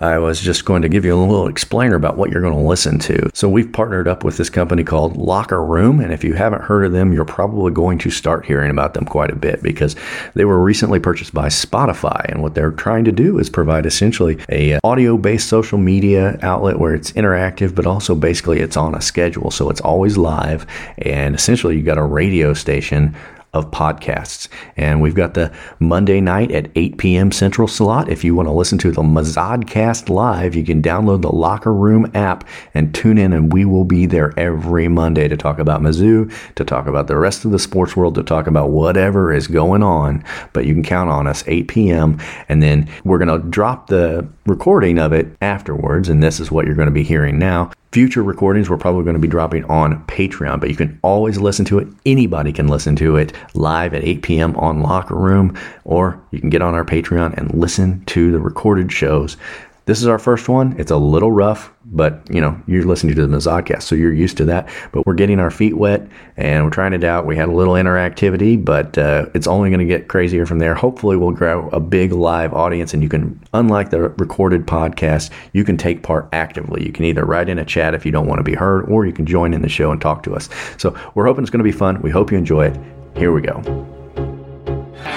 I was just going to give you a little explainer about what you're going to listen to. So, we've partnered up with this company called Locker Room, and if you haven't heard of them, you're probably going to start hearing about them quite a bit because they were recently purchased by Spotify, and what they're trying to do is provide essentially a uh, audio-based social media outlet where it's interactive, but also basically it's on a schedule, so it's always live, and essentially you've got a radio station of podcasts. And we've got the Monday night at 8 p.m. Central slot. If you want to listen to the Mizzodcast live, you can download the Locker Room app and tune in, and we will be there every Monday to talk about Mizzou, to talk about the rest of the sports world, to talk about whatever is going on. But you can count on us 8 p.m. And then we're going to drop the recording of it afterwards. And this is what you're going to be hearing now. Future recordings we're probably going to be dropping on Patreon, but you can always listen to it. Anybody can listen to it live at 8 p.m. on Locker Room, or you can get on our Patreon and listen to the recorded shows. This is our first one. It's a little rough, but you know, you're listening to the Mizzodcast, so you're used to that. But we're getting our feet wet and we're trying it out. We had a little interactivity, but uh, it's only going to get crazier from there. Hopefully, we'll grow a big live audience, and you can, unlike the recorded podcast, you can take part actively. You can either write in a chat if you don't want to be heard, or you can join in the show and talk to us. So we're hoping it's going to be fun. We hope you enjoy it. Here we go.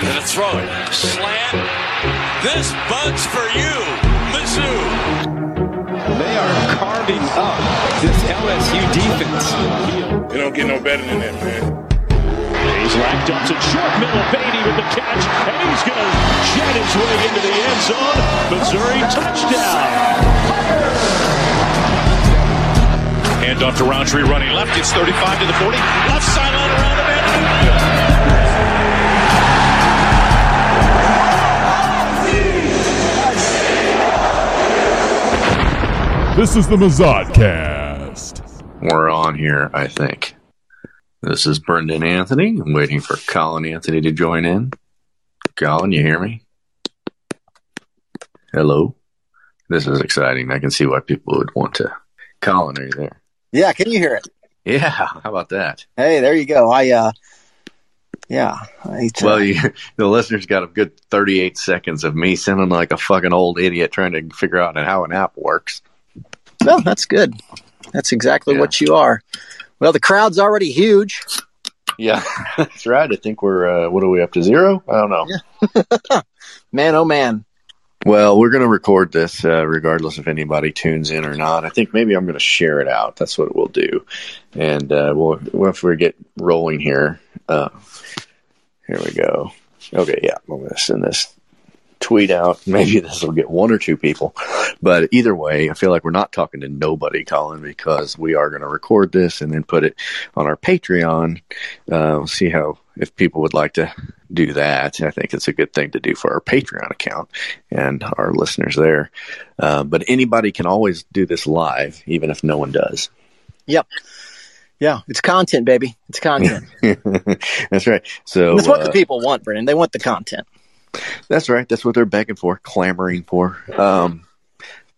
Gonna throw it. Slam. This bud's for you, Mizzou. This LSU defense. You don't get no better than that, man. Hayes up it short middle. Beatty with the catch, and he's going to jet his way into the end zone. Missouri touchdown. Hand off to Rountree running left. It's 35 to the 40. Left sideline around the man. This is the Mizzodcast. We're on here, I think. This is Brendan Anthony. I'm waiting for Colin Anthony to join in. Colin, you hear me? Hello. This is exciting. I can see why people would want to. Colin, are you there? Yeah, can you hear it? Yeah, how about that? Hey, there you go. I uh yeah. I, well, you, the listeners got a good 38 seconds of me sounding like a fucking old idiot trying to figure out how an app works. No, that's good. That's exactly yeah. what you are. Well, the crowd's already huge. Yeah, that's right. I think we're, uh, what are we up to zero? I don't know. Yeah. man, oh man. Well, we're going to record this uh, regardless if anybody tunes in or not. I think maybe I'm going to share it out. That's what we'll do. And uh, we'll, if we get rolling here, uh, here we go. Okay, yeah, I'm going to send this tweet out. Maybe this will get one or two people. But either way, I feel like we're not talking to nobody, Colin, because we are going to record this and then put it on our Patreon. Uh, we'll see how, if people would like to do that. I think it's a good thing to do for our Patreon account and our listeners there. Uh, but anybody can always do this live, even if no one does. Yep. Yeah, it's content, baby. It's content. That's right. So that's what uh, the people want, Brendan. They want the content. That's right. That's what they're begging for, clamoring for. Um,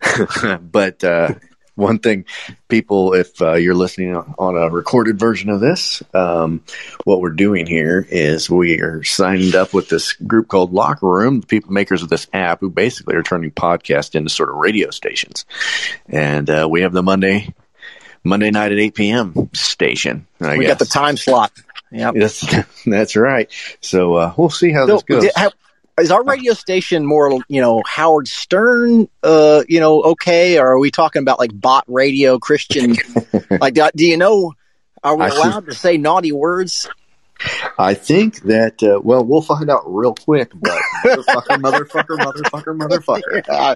but uh, one thing, people, if uh, you're listening on a recorded version of this, um, what we're doing here is we are signed up with this group called Locker Room, the people makers of this app, who basically are turning podcasts into sort of radio stations. And uh, we have the Monday Monday night at 8 p.m. station. I we guess. got the time slot. Yeah, that's that's right. So uh, we'll see how so, this goes. Did, is our radio station more, you know, Howard Stern, uh, you know, okay, or are we talking about like bot radio, Christian? like, do you know? Are we allowed to say naughty words? I think that uh, well, we'll find out real quick. But motherfucker, motherfucker, motherfucker, motherfucker. Yeah,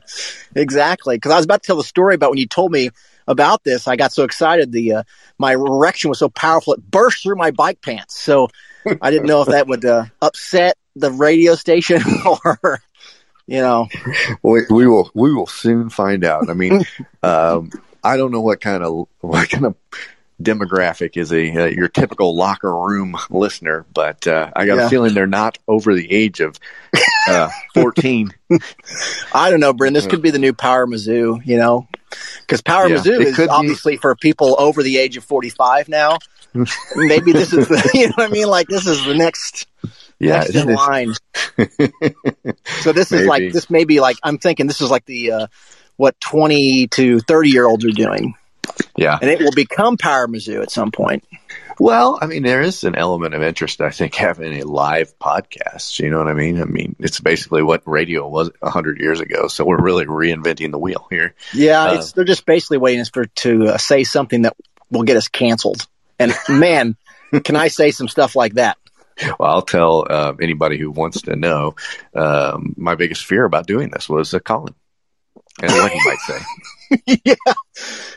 exactly. Because I was about to tell the story about when you told me about this. I got so excited. The uh, my erection was so powerful it burst through my bike pants. So I didn't know if that would uh, upset the radio station or you know. We, we will we will soon find out. I mean, um, I don't know what kind of what kind of demographic is a uh, your typical locker room listener, but uh, I got yeah. a feeling they're not over the age of uh, 14. I don't know, Bryn. This could be the new Power Mizzou, you know, because Power yeah, Mizzou is obviously be. for people over the age of 45 now. Maybe this is the, you know what I mean? Like this is the next. Yeah, next in line. so this is like this may be like I'm thinking this is like the uh, what 20 to 30 year olds are doing. Yeah. And it will become Power Mizzou at some point. Well, I mean, there is an element of interest, I think, having a live podcast. You know what I mean? I mean, it's basically what radio was 100 years ago. So we're really reinventing the wheel here. Yeah, uh, they're just basically waiting for to uh, say something that will get us canceled. And man, can I say some stuff like that? Well, I'll tell uh, anybody who wants to know. Um, my biggest fear about doing this was uh, Colin and what he might say. yeah.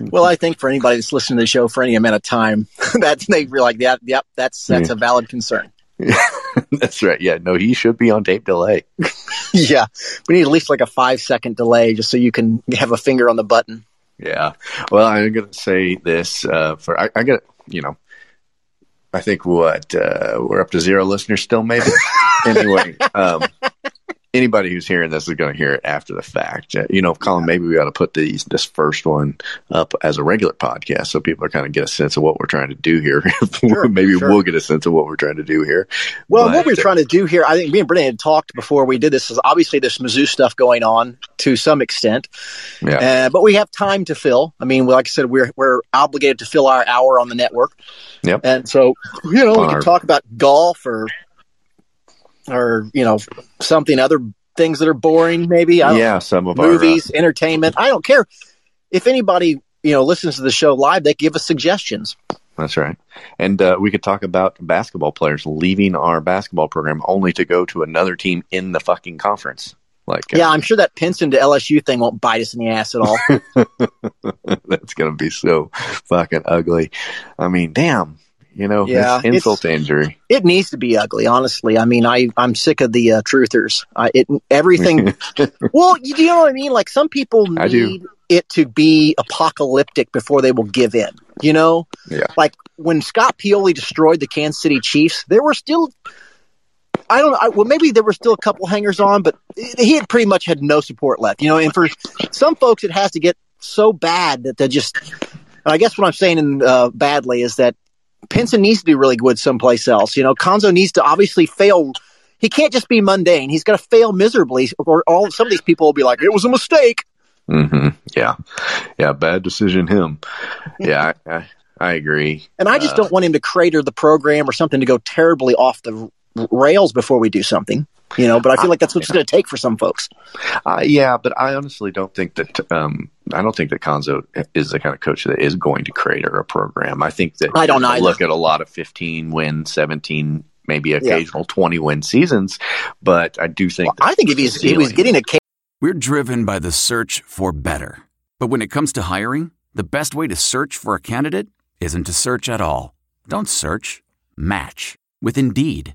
Well, I think for anybody that's listening to the show for any amount of time, that they realize, yeah, yep, that's that's yeah. a valid concern. that's right. Yeah, no, he should be on tape delay. yeah, we need at least like a five second delay just so you can have a finger on the button. Yeah. Well, I'm going to say this uh, for I, I got you know, I think what uh, we're up to zero listeners still, maybe. anyway, um, anybody who's hearing this is going to hear it after the fact. Uh, you know, Colin, maybe we ought to put these this first one up as a regular podcast so people are kind of get a sense of what we're trying to do here. Sure, maybe sure. we'll get a sense of what we're trying to do here. Well, but, what we're uh, trying to do here, I think me and Brittany had talked before we did this. Is obviously this Mizzou stuff going on to some extent, yeah. Uh, but we have time to fill. I mean, like I said, we're we're obligated to fill our hour on the network. Yep. And so, you know, we can talk about golf or or you know something other things that are boring maybe. Yeah some of movies our, uh, entertainment. I don't care. If anybody you know listens to the show live they give us suggestions. That's right. And uh, we could talk about basketball players leaving our basketball program only to go to another team in the fucking conference like yeah uh, i'm sure that pinson to lsu thing won't bite us in the ass at all that's gonna be so fucking ugly i mean damn you know, yeah, insult to injury. It needs to be ugly, honestly. I mean, I I'm sick of the uh, truthers. I, it everything. well, you, you, know what I mean? Like some people need it to be apocalyptic before they will give in. You know, yeah. Like when Scott Pioli destroyed the Kansas City Chiefs, there were still. I don't know. Well, maybe there were still a couple hangers on, but he had pretty much had no support left. You know, and for some folks, it has to get so bad that they just. I guess what I'm saying in, uh, badly is that Pinson needs to be really good someplace else. You know, Cuonzo needs to obviously fail. He can't just be mundane. He's got to fail miserably, or all some of these people will be like, "It was a mistake." Mm-hmm. Yeah, yeah, bad decision. Him. Yeah, I, I, I agree. And I just uh, don't want him to crater the program or something to go terribly off the rails before we do something you know but i feel like that's what it's going to take for some folks. Uh, yeah but i honestly don't think that um, i don't think that Cuonzo is the kind of coach that is going to create a program. I think that i don't know look at a lot of 15 win 17 maybe occasional yeah. 20 win seasons but i do think well, i think if he's, if he's getting a we're driven by the search for better. But when it comes to hiring the best way to search for a candidate isn't to search at all. Don't search match with indeed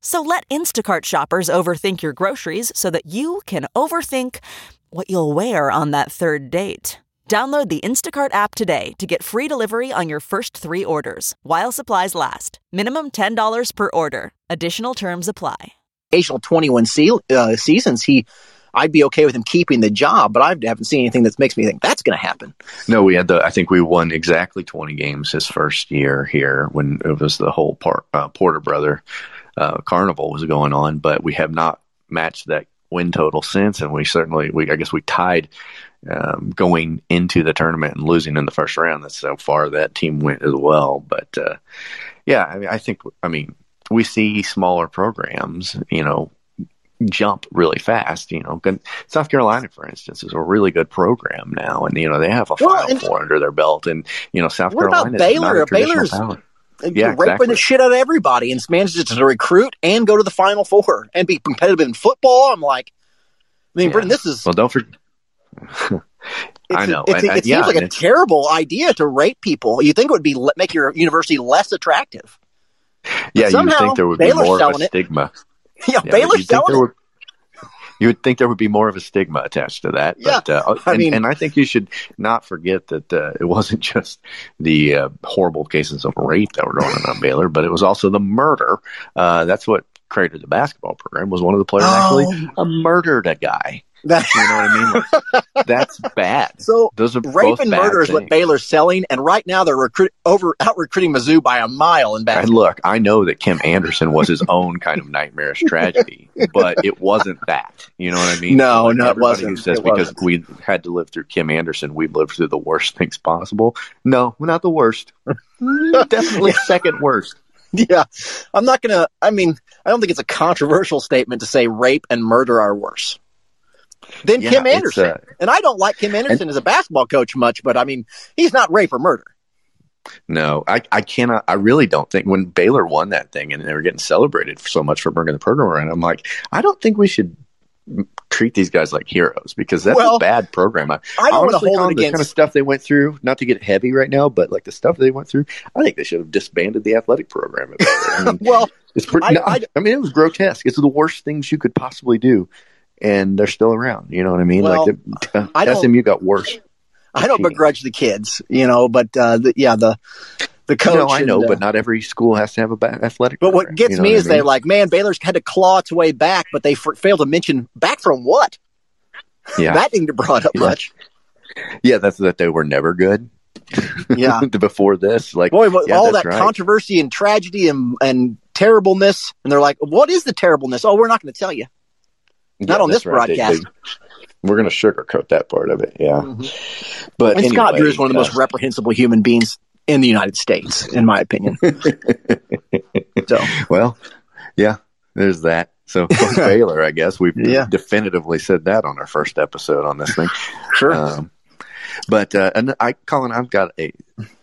So let Instacart shoppers overthink your groceries so that you can overthink what you'll wear on that third date. Download the Instacart app today to get free delivery on your first three orders while supplies last. Minimum $10 per order. Additional terms apply. Occasional 21 se- uh, seasons, he I'd be okay with him keeping the job, but I haven't seen anything that makes me think that's going to happen. No, we had the. I think we won exactly twenty games his first year here when it was the whole part, uh, Porter brother uh, carnival was going on, but we have not matched that win total since, and we certainly we I guess we tied um, going into the tournament and losing in the first round. That's so far that team went as well, but uh, yeah, I mean, I think I mean we see smaller programs, you know, jump really fast. You know, South Carolina, for instance, is a really good program now, and you know they have a well, Final Four under their belt, and you know South what Carolina. About Baylor? Baylor's power. Yeah, raping exactly. the shit out of everybody, and manages to recruit and go to the Final Four and be competitive in football. I'm like, I mean, yeah. Britain, this is well. Don't forget. I know. It, it, it yeah, seems like a terrible idea to rape people. You think it would be make your university less attractive? Yeah, you think there would be Baylor's more of a stigma. It. Yeah, yeah Baylor's selling would, you would think there would be more of a stigma attached to that. Yeah, but, uh, I and, mean, and I think you should not forget that uh, it wasn't just the uh, horrible cases of rape that were going on at Baylor, but it was also the murder. Uh, that's what created the basketball program. Was one of the players oh. actually murdered a guy? That, you know what I mean? Like, that's bad. So those are rape and murder is what Baylor's selling, and right now they're recruit over out recruiting Mizzou by a mile in basketball. And look, I know that Kim Anderson was his own kind of nightmarish tragedy, but it wasn't that. You know what I mean? No, like no, it wasn't. Who says it because wasn't. we had to live through Kim Anderson, we've lived through the worst things possible? No, not the worst. Definitely second worst. Yeah, I'm not gonna. I mean, I don't think it's a controversial statement to say rape and murder are worse than yeah, Kim Anderson. Uh, and I don't like Kim Anderson and, as a basketball coach much, but I mean, he's not rape or murder. No, I, I cannot. I really don't think when Baylor won that thing and they were getting celebrated so much for bringing the program around, I'm like, I don't think we should treat these guys like heroes because that's well, a bad program. I, I don't want to hold it against the kind of stuff they went through. Not to get heavy right now, but like the stuff they went through, I think they should have disbanded the athletic program. I mean, well, it's pretty. I, no, I, I, mean, it was grotesque. It's the worst things you could possibly do, and they're still around. You know what I mean? Well, like the, uh, SMU got worse. I don't begrudge the kids, you know, but uh, the, yeah, the the coach. No, I know, and, uh, but not every school has to have a ba- athletic. But program, what gets you know me what is I mean? they like, man, Baylor's had to claw its way back, but they f- failed to mention back from what. Yeah, that didn't get brought up yeah. much. Yeah, that's that they were never good. Yeah, before this, like boy, yeah, all that right. controversy and tragedy and and terribleness, and they're like, "What is the terribleness?" Oh, we're not going to tell you. Not Yeah, on this right. Broadcast. they- we're going to sugarcoat that part of it. Yeah, Mhm. but and Scott anyway, Drew is one of the uh, most reprehensible human beings in the United States, in my opinion. so, well, yeah, there's that. So Baylor, I guess we've Yeah. definitively said that on our first episode on this thing. Sure. Um, but uh, and I, Colin, I've got a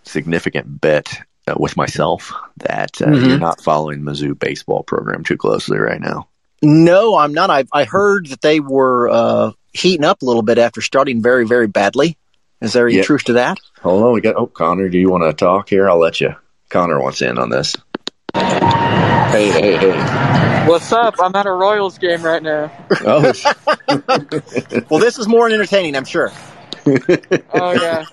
significant bet uh, with myself that uh, Mhm. you're not following Mizzou baseball program too closely right now. No, I'm not. I I heard that they were uh, heating up a little bit after starting very, very badly. Is there any Yeah. truth to that? Hold on, we got. Oh, Connor, do you want to talk here? I'll let you. Connor wants in on this. Hey, hey, hey. What's up? I'm at a Royals game right now. Oh, well, this is more entertaining, I'm sure. Oh yeah.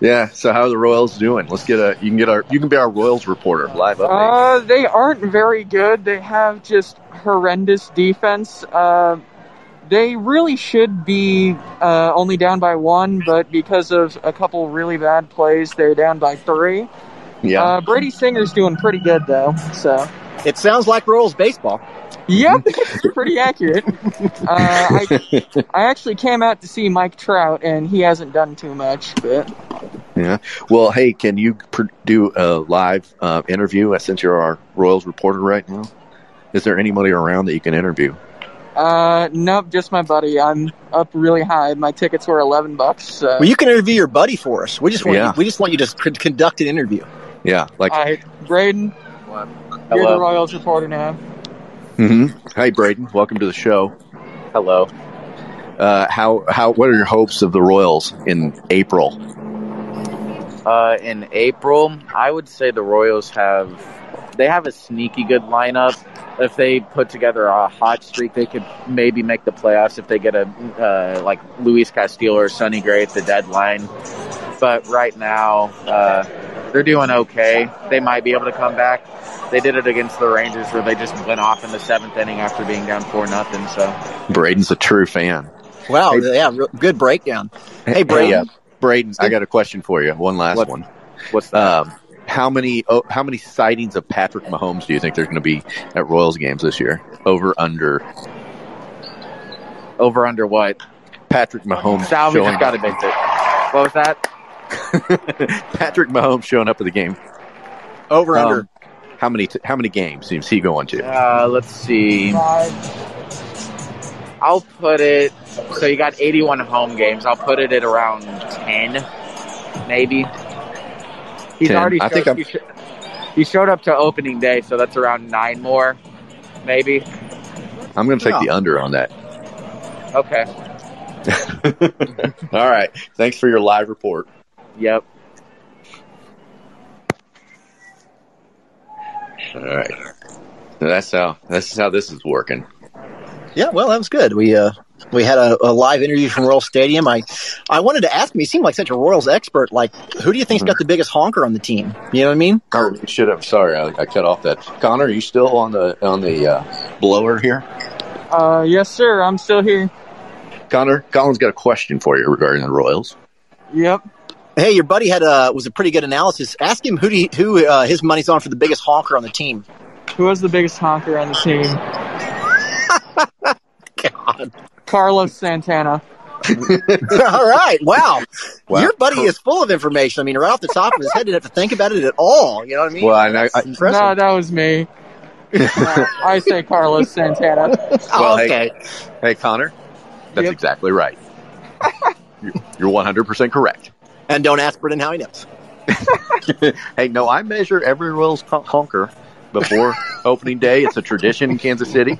Yeah. So how are the Royals doing? Let's get a. You can get our. You can be our Royals reporter live update. Uh, they aren't very good. They have just horrendous defense. Uh, they really should be uh, only down by one, but because of a couple really bad plays, they're down by three. yeah. Uh, Brady Singer's doing pretty good though, so. It sounds like Royals baseball. Yep, it's pretty accurate. Uh, I, I actually came out to see Mike Trout, and he hasn't done too much, but Yeah. Well, hey, can you pr- do a live uh, interview since you're our Royals reporter right now? Is there anybody around that you can interview? Uh, nope, just my buddy. I'm up really high. My tickets were eleven bucks. So. Well, you can interview your buddy for us. We just want Yeah. you, we just want you to c- conduct an interview. Yeah, like. All right, Braden. You're the Royals reporter now. hmm Hey, Braden, welcome to the show. Hello. Uh, how how what are your hopes of the Royals in April? Uh, in April, I would say the Royals have they have a sneaky good lineup. If they put together a hot streak, they could maybe make the playoffs if they get a uh, like Luis Castillo or Sonny Gray at the deadline. But right now, uh, they're doing okay. They might be able to come back. They did it against the Rangers, where they just went off in the seventh inning after being down four nothing. So Braden's a true fan. Wow, yeah, good breakdown. Hey, Braden. uh, Braden, I got a question for you. One last one. What's that? Um, how many oh, how many sightings of Patrick Mahomes do you think there's going to be at Royals games this year? Over under. Over under what? Patrick Mahomes. Has got to make it. What was that? Patrick Mahomes showing up at the game. Over Um, under. How many t- how many games is he going to? Uh, let's see. I'll put it. So you got 81 home games. I'll put it at around 10, maybe. He's 10. already. I think I'm- he, sh- he showed up to opening day, so that's around nine more, maybe. I'm going to take the under on that. Okay. All right. Thanks for your live report. Yep. All right. That's how that's how this is working. Yeah, well, that was good. We uh, we had a, a live interview from Royal Stadium. I I wanted to ask him. He seemed like such a Royals expert. Like, who do you think's got the biggest honker on the team? You know what I mean? Oh, you should have. Sorry, I, I cut off that. Connor, are you still on the on the uh, blower here? Uh, yes, sir. I'm still here. Connor, Colin's got a question for you regarding the Royals. Yep. Hey, your buddy had a was a pretty good analysis. Ask him who do you, who uh, his money's on for the biggest honker on the team. Who was the biggest honker on the team? God. Carlos Santana. All right, wow. Wow. Your buddy is full of information. I mean, right off the top of his head, didn't have to think about it at all. You know what I mean? Well, and I, I, impressive. No, that was me. Uh, I say Carlos Santana. well, Oh, okay. hey, hey, Connor, that's Yep. exactly right. You- You're 100 percent correct. And don't ask Brendan how he knows. Hey, no, I measure every Royals hon- honker before opening day. It's a tradition in Kansas City.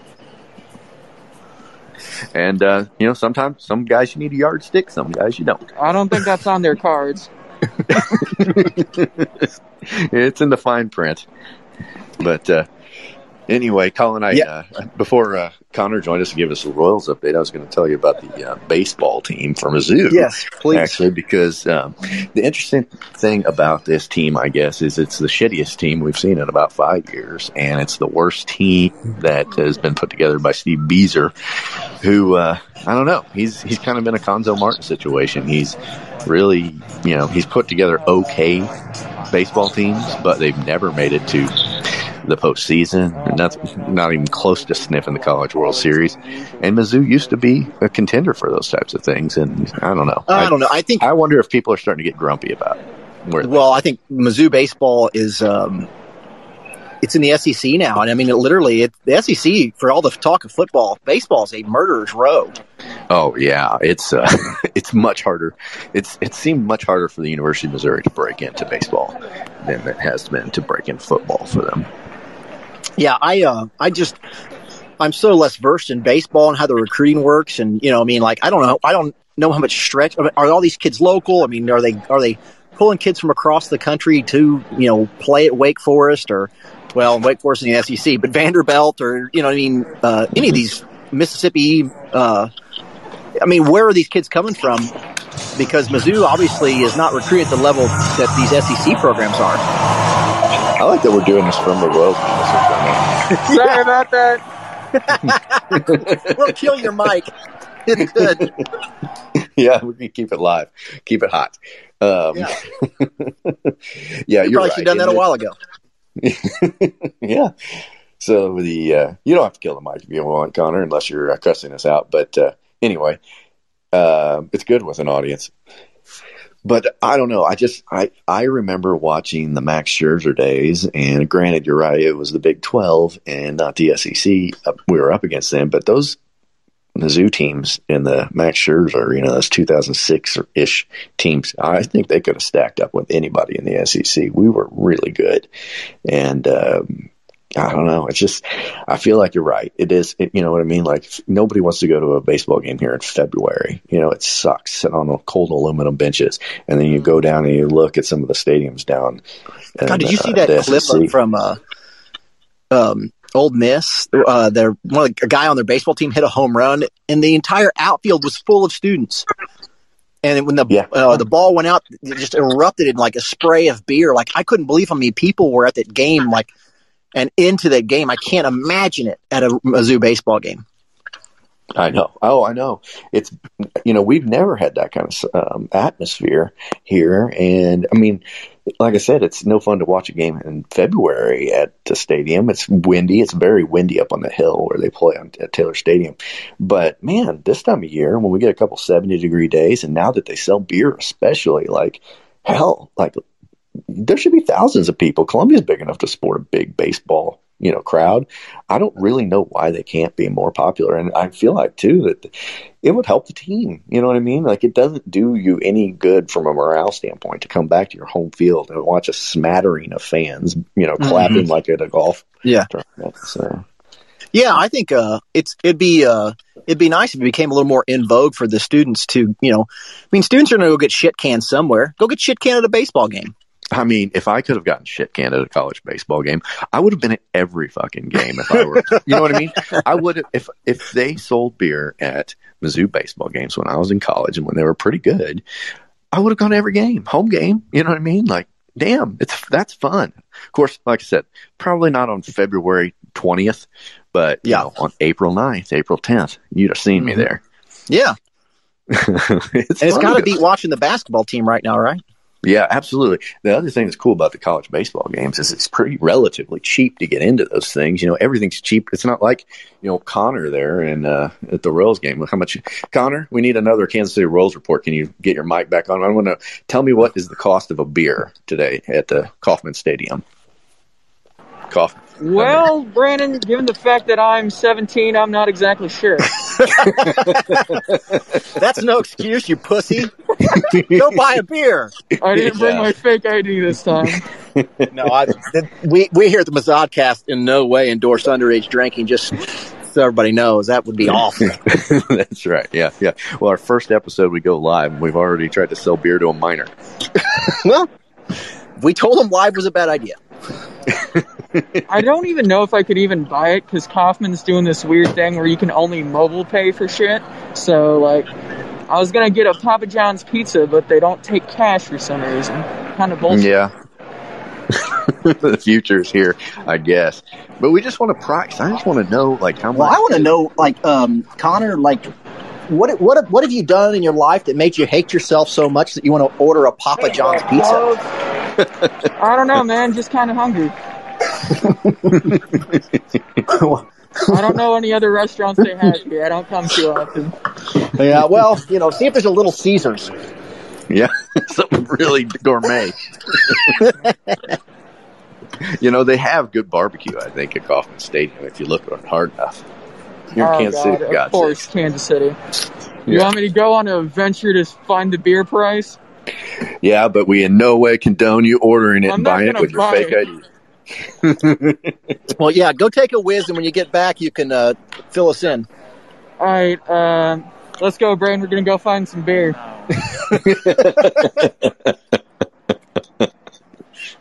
And uh, you know, sometimes some guys you need a yardstick, some guys you don't. I don't think that's on their cards. it's in the fine print. But uh, anyway, Colin, I uh, before uh, Connor joined us to give us a Royals update, I was going to tell you about the uh, baseball team from Mizzou. Yes, please. Actually, because um, the interesting thing about this team, I guess, is it's the shittiest team we've seen in about five years, and it's the worst team that has been put together by Steve Bieser, who uh, I don't know. He's he's kind of in a Cuonzo Martin situation. He's really, you know, he's put together okay baseball teams, but they've never made it to the postseason. Not, not even close to sniffing the College World Series. And Mizzou used to be a contender for those types of things. And I don't know. I don't know. I think. I wonder if people are starting to get grumpy about it. Where Well, I think Mizzou baseball is um, it's in the SEC now, and I mean, it literally, it, the SEC for all the talk of football, baseball is a murderer's row. Oh yeah, it's uh, it's much harder. It's it seemed much harder for the University of Missouri to break into baseball than it has been to break in football for them. Yeah, I uh, I just I'm so less versed in baseball and how the recruiting works, and you know, I mean, like I don't know, I don't know how much stretch. I mean, are all these kids local? I mean, are they are they pulling kids from across the country to you know play at Wake Forest or well, Wake Forest in the SEC, but Vanderbilt or you know, I mean, uh, any of these Mississippi. Uh, I mean, where are these kids coming from? Because Mizzou obviously is not recruited at the level that these SEC programs are. I like that we're doing this from the Royals. Sorry about that. we'll kill your mic. It's good. yeah, we can keep it live, keep it hot. Um, Yeah. yeah, you you're probably right. should have done that a while ago. yeah. So the uh, you don't have to kill the mic if you want, Connor, unless you're uh, cussing us out. But uh, anyway, uh, it's good with an audience. but I don't know. I just I I remember watching the Max Scherzer days, and granted, you're right. It was the Big Twelve and not the SEC. We were up against them, but those Mizzou teams in the Max Scherzer, you know, those 2006 ish teams, I think they could have stacked up with anybody in the SEC. We were really good, and um, I don't know. It's just, I feel like you're right. It is, it, you know what I mean? Like, nobody wants to go to a baseball game here in February. You know, it sucks sitting on the cold aluminum benches. And then you go down and you look at some of the stadiums down. God, did you see uh, that clip SEC. from uh, um, Ole Miss? Uh, their, one, a guy on their baseball team hit a home run, and the entire outfield was full of students. And when the yeah. uh, the ball went out, it just erupted in like a spray of beer. Like I couldn't believe how many people were at that game. Like and into that game. I can't imagine it at a Mizzou baseball game. I know. Oh, I know. It's you know we've never had that kind of um, atmosphere here, and I mean, like I said, it's no fun to watch a game in February at the stadium. It's windy. It's very windy up on the hill where they play on, at Taylor Stadium. But man, this time of year when we get a couple seventy degree days, and now that they sell beer, especially like hell, like there should be thousands of people. Columbia's big enough to support a big baseball, you know, crowd. I don't really know why they can't be more popular. And I feel like too that it would help the team. You know what I mean? Like it doesn't do you any good from a morale standpoint to come back to your home field and watch a smattering of fans, you know, clapping mm-hmm. like at a golf yeah. tournament. So yeah, I think uh, it's it'd be uh, it'd be nice if it became a little more in vogue for the students to, you know, I mean, students are going to go get shit canned somewhere. Go get shit canned at a baseball game. I mean, if I could have gotten shit canned at a college baseball game, I would have been at every fucking game if I were. you know what I mean? I would have if if they sold beer at Mizzou baseball games when I was in college and when they were pretty good. I would have gone to every game, home game. You know what I mean? Like, damn, it's that's fun. Of course, like I said, probably not on February twentieth, but yeah, know, on April 9th, April tenth, you'd have seen mm-hmm. me there. Yeah, it's, it's got to beat watching the basketball team right now, right? Yeah, absolutely. The other thing that's cool about the college baseball games is it's pretty relatively cheap to get into those things. You know, everything's cheap. It's not like, you know, Connor there and uh, at the Royals game. How much Connor, we need another Kansas City Royals report. Can you get your mic back on? I want to tell me what is the cost of a beer today at the Kauffman Stadium? Kauffman. Well, Brandon, given the fact that I'm 17, I'm not exactly sure. That's no excuse, you pussy. Go buy a beer. I didn't bring yeah. my fake ID this time. no, I, we we here at the Mizzodcast in no way endorse underage drinking. Just so everybody knows, that would be awful. That's right. Yeah, yeah. Well, our first episode, we go live, and we've already tried to sell beer to a minor. well, we told them live was a bad idea. I don't even know if I could even buy it because Kauffman's doing this weird thing where you can only mobile pay for shit. So, like, I was gonna get a Papa John's pizza, but they don't take cash for some reason. Kind of bullshit. Yeah. the future's here, I guess. But we just want to price. I just want to know, like, how much. Well, I want to know, like, um, Connor, like, what what what have you done in your life that made you hate yourself so much that you want to order a Papa John's pizza? I don't know, man. Just kind of hungry. I don't know any other restaurants they have here. I don't come too often. Yeah, well, you know, see if there's a Little Caesars. Yeah, something really gourmet. you know, they have good barbecue, I think, at Kauffman Stadium if you look at hard enough. You're oh, Kansas God, City, of course, sakes. Kansas City. You yeah. want me to go on a venture to find the beer price? Yeah, but we in no way condone you ordering it I'm and buying it with your fake ID. well, yeah, go take a whiz, and when you get back, you can uh, fill us in. All right, uh, let's go, Brian. We're gonna go find some beer.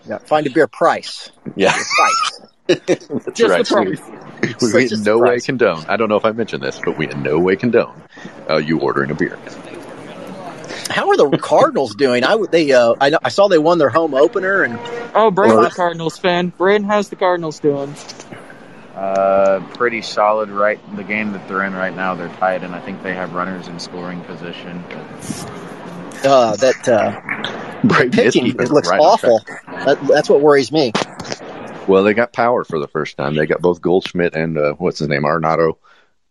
yeah, find a beer price. Yeah, price. That's Just right. the price. We, we in no way condone. I don't know if I mentioned this, but we in no way condone uh, you ordering a beer. How are the Cardinals doing? I they uh, I, I saw they won their home opener and oh, Braden's a Cardinals fan. Braden, how's the Cardinals doing? Uh, pretty solid. Right, the game that they're in right now, they're tied, and I think they have runners in scoring position. Uh, that uh, pitching it looks right awful. That, that's what worries me. Well, they got power for the first time. They got both Goldschmidt and uh, what's his name, Arenado,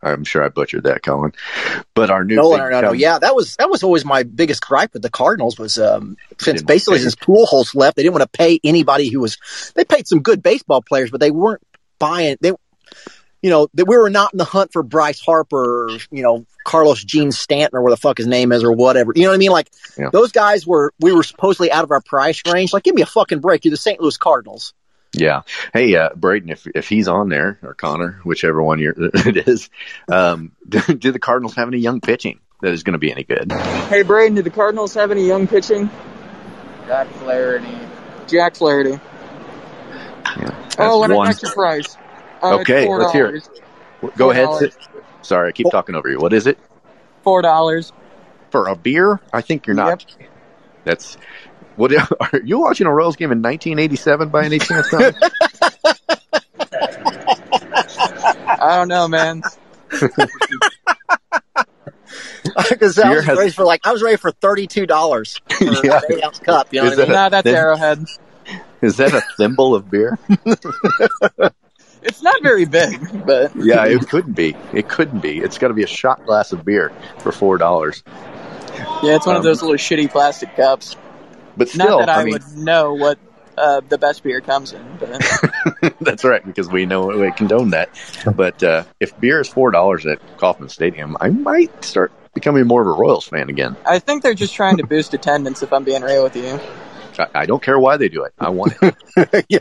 I'm sure I butchered that, Colin. But our new Nolan Arenado, yeah, that was that was always my biggest gripe with the Cardinals was um, since basically since Pujols left, they didn't want to pay anybody who was. They paid some good baseball players, but they weren't buying. They, you know, that we were not in the hunt for Bryce Harper, or, you know, Carlos Gene Stanton, or what the fuck his name is, or whatever. You know what I mean? Like Yeah. those guys were. We were supposedly out of our price range. Like, give me a fucking break. You're the St. Louis Cardinals. Yeah. Hey, uh, Braden, if if he's on there or Connor, whichever one you're, it is, um, do, do the Cardinals have any young pitching that is going to be any good? Hey, Braden, do the Cardinals have any young pitching? Jack Flaherty. Jack Flaherty. That's oh, what one. an extra price. Uh, Okay, $4. let's hear it. Go ahead. $4. Sid. Sorry, I keep talking over you. What is it Four dollars. for a beer? I think you're not. That's what are you watching a Royals game in 1987 by any chance? Colin? I don't know, man. Because I was has- ready for like I was ready for thirty two dollars for Yeah. an eight ounce cup. You know Is what I mean? that a- Nah, that's Then- Arrowhead. is that a thimble of beer? It's not very big, but Yeah, it couldn't be. It couldn't be. It's got to be a shot glass of beer for four dollars. yeah, it's one of Um, those little shitty plastic cups. But still, not that I, I mean, would know what uh, the best beer comes in, but That's right, because we know we condone that. But uh, if beer is four dollars at Kauffman Stadium, I might start becoming more of a Royals fan again. I think they're just trying to boost attendance. If I'm being real with you, I, I don't care why they do it. I want it. yeah.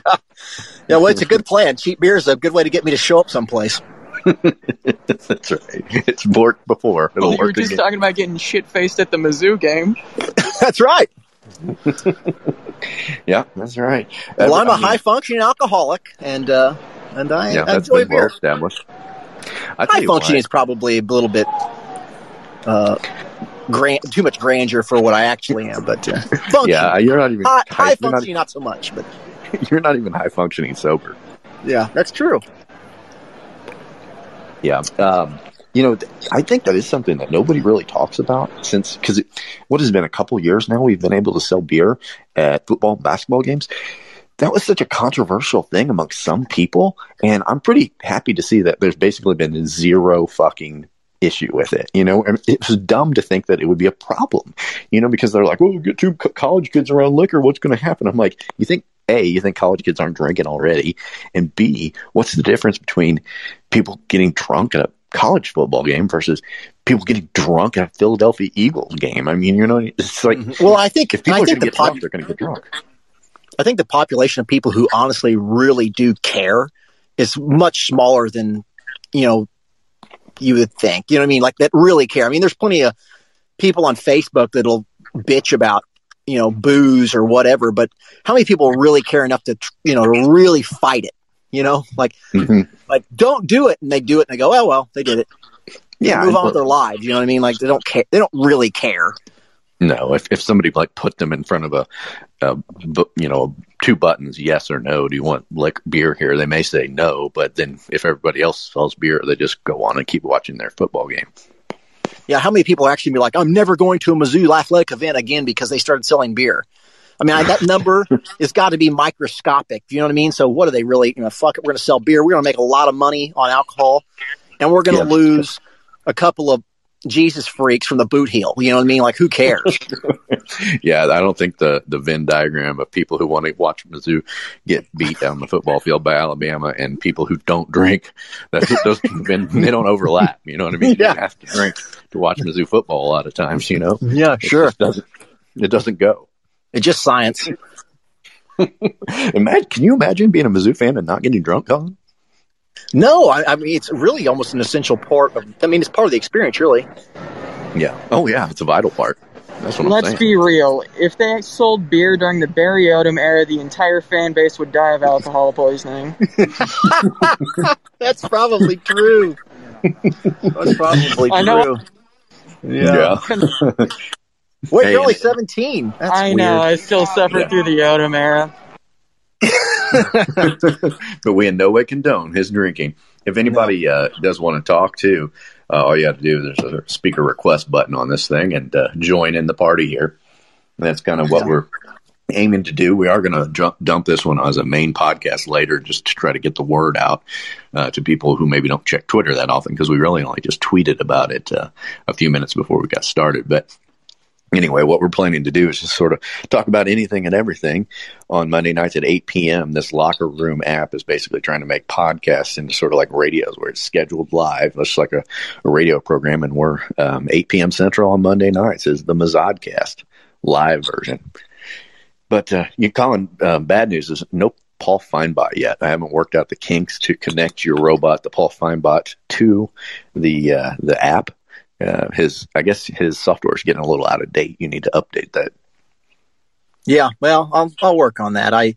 Yeah, well, it's a good plan. Cheap beer is a good way to get me to show up someplace. That's right. It's worked before. It'll we were just again. talking about getting shit faced at the Mizzou game. That's right. Yeah, that's right. Well, I'm a a high functioning alcoholic, and uh, and I, Yeah, I that's enjoy been well established. High functioning is probably a little bit uh, grand, too much grandeur for what I actually am. But uh, yeah, you're not even high, high, high functioning, not, not so much. But you're not even high functioning sober. yeah, that's true. Yeah. Um, you know, I think that is something that nobody really talks about since, because what has been a couple years now, we've been able to sell beer at football and basketball games. That was such a controversial thing amongst some people. And I'm pretty happy to see that there's basically been zero fucking issue with it. You know, and it was dumb to think that it would be a problem, you know, because they're like, oh, get two college kids around liquor. What's going to happen? I'm like, you think, A, you think college kids aren't drinking already? And B, what's the difference between people getting drunk at a college football game versus people getting drunk at a Philadelphia Eagles game? I mean, you know, it's like, mm-hmm. Well, I think if people I are going to the get pop- drunk, they're going to get drunk. I think the population of people who honestly really do care is much smaller than you know you would think. You know what I mean? Like that really care. I mean, there's plenty of people on Facebook that'll bitch about you know booze or whatever, but how many people really care enough to you know really fight it? You know, like Mhm. like don't do it, and they do it, and they go, oh well, they did it. They Yeah, move on with their lives. You know what I mean? Like they don't care. They don't really care. No, if if somebody like put them in front of a, a you know, two buttons, yes or no, do you want like beer here? They may say no, but then if everybody else sells beer, they just go on and keep watching their football game. Yeah, how many people actually be like, I'm never going to a Mizzou athletic event again because they started selling beer? I mean, I, that number has got to be microscopic. You know what I mean? So, what are they really? You know, fuck it, we're going to sell beer. We're going to make a lot of money on alcohol, and we're going to Yeah. lose a couple of Jesus freaks from the boot heel. You know what I mean? Like, who cares? Yeah, I don't think the the Venn diagram of people who want to watch Mizzou get beat on the football field by Alabama and people who don't drink, that those Venn, they don't overlap. You know what I mean? Yeah. You have to drink to watch Mizzou football a lot of times. You know? yeah, It sure. doesn't it doesn't go. It's just science. Imagine, can you imagine being a Mizzou fan and not getting drunk, Colin? No, I, I mean, it's really almost an essential part of. I mean, it's part of the experience, really. Yeah. Oh yeah, it's a vital part. That's what I'm saying. Let's be real. If they sold beer during the Barry Odom era, the entire fan base would die of alcohol poisoning. That's probably true. That's probably I know- true. Yeah. Wait, Hey, you're only 17. That's I know. I still suffered Yeah. through the Odom era. but we in no way condone his drinking. If anybody uh, does want to talk to, uh, all you have to do is there's a speaker request button on this thing and uh, join in the party here. That's kind of what we're aiming to do. We are going to dump this one as a main podcast later just to try to get the word out uh, to people who maybe don't check Twitter that often because we really only just tweeted about it uh, a few minutes before we got started. But anyway, what we're planning to do is just sort of talk about anything and everything on Monday nights at 8 p.m. This Locker Room app is basically trying to make podcasts into sort of like radios where it's scheduled live, just like a, a radio program. And we're um, 8 p.m. Central on Monday nights is the Mizzodcast live version. But uh, you calling uh, bad news is no Paul Feinbot yet. I haven't worked out the kinks to connect your robot, the Paul Feinbot, to the uh, the app uh, his I guess his software is getting a little out of date. You need to update that. Yeah, well, I'll I'll work on that. I,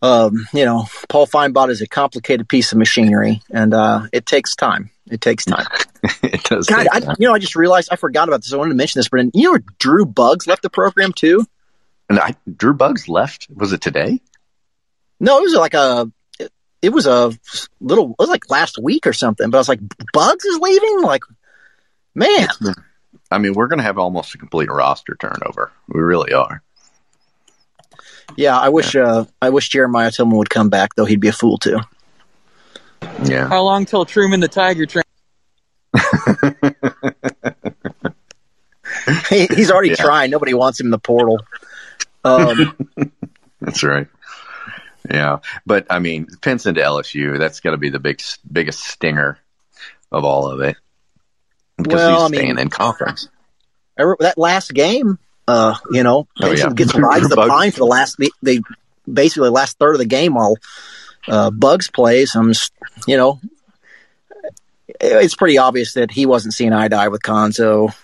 um, you know, Paul Feinbot is a complicated piece of machinery, and uh, it takes time. It takes time. it does. God, I, you know, I just realized I forgot about this. I wanted to mention this, but you know, Drew Buggs left the program too. And I, Drew Buggs left. Was it today? No, it was like a. It was a little. It was like last week or something. But I was like, Buggs is leaving. Like, Man, I mean, we're going to have almost a complete roster turnover. We really are. Yeah, I wish yeah. uh, I wish Jeremiah Tilmon would come back, though. He'd be a fool too. Yeah. How long till Truman the Tiger train? he, he's already yeah. trying. Nobody wants him in the portal. Um, That's right. Yeah, but I mean, Pinson to LSU. That's got to be the big, biggest stinger of all of it because well, he's staying I mean, in conference. That last game, uh, you know, oh, yeah. gets rides the pine for the last they basically the last third of the game while uh, Buggs plays. I'm, just, you know, it's pretty obvious that he wasn't seeing eye to eye with Cuonzo.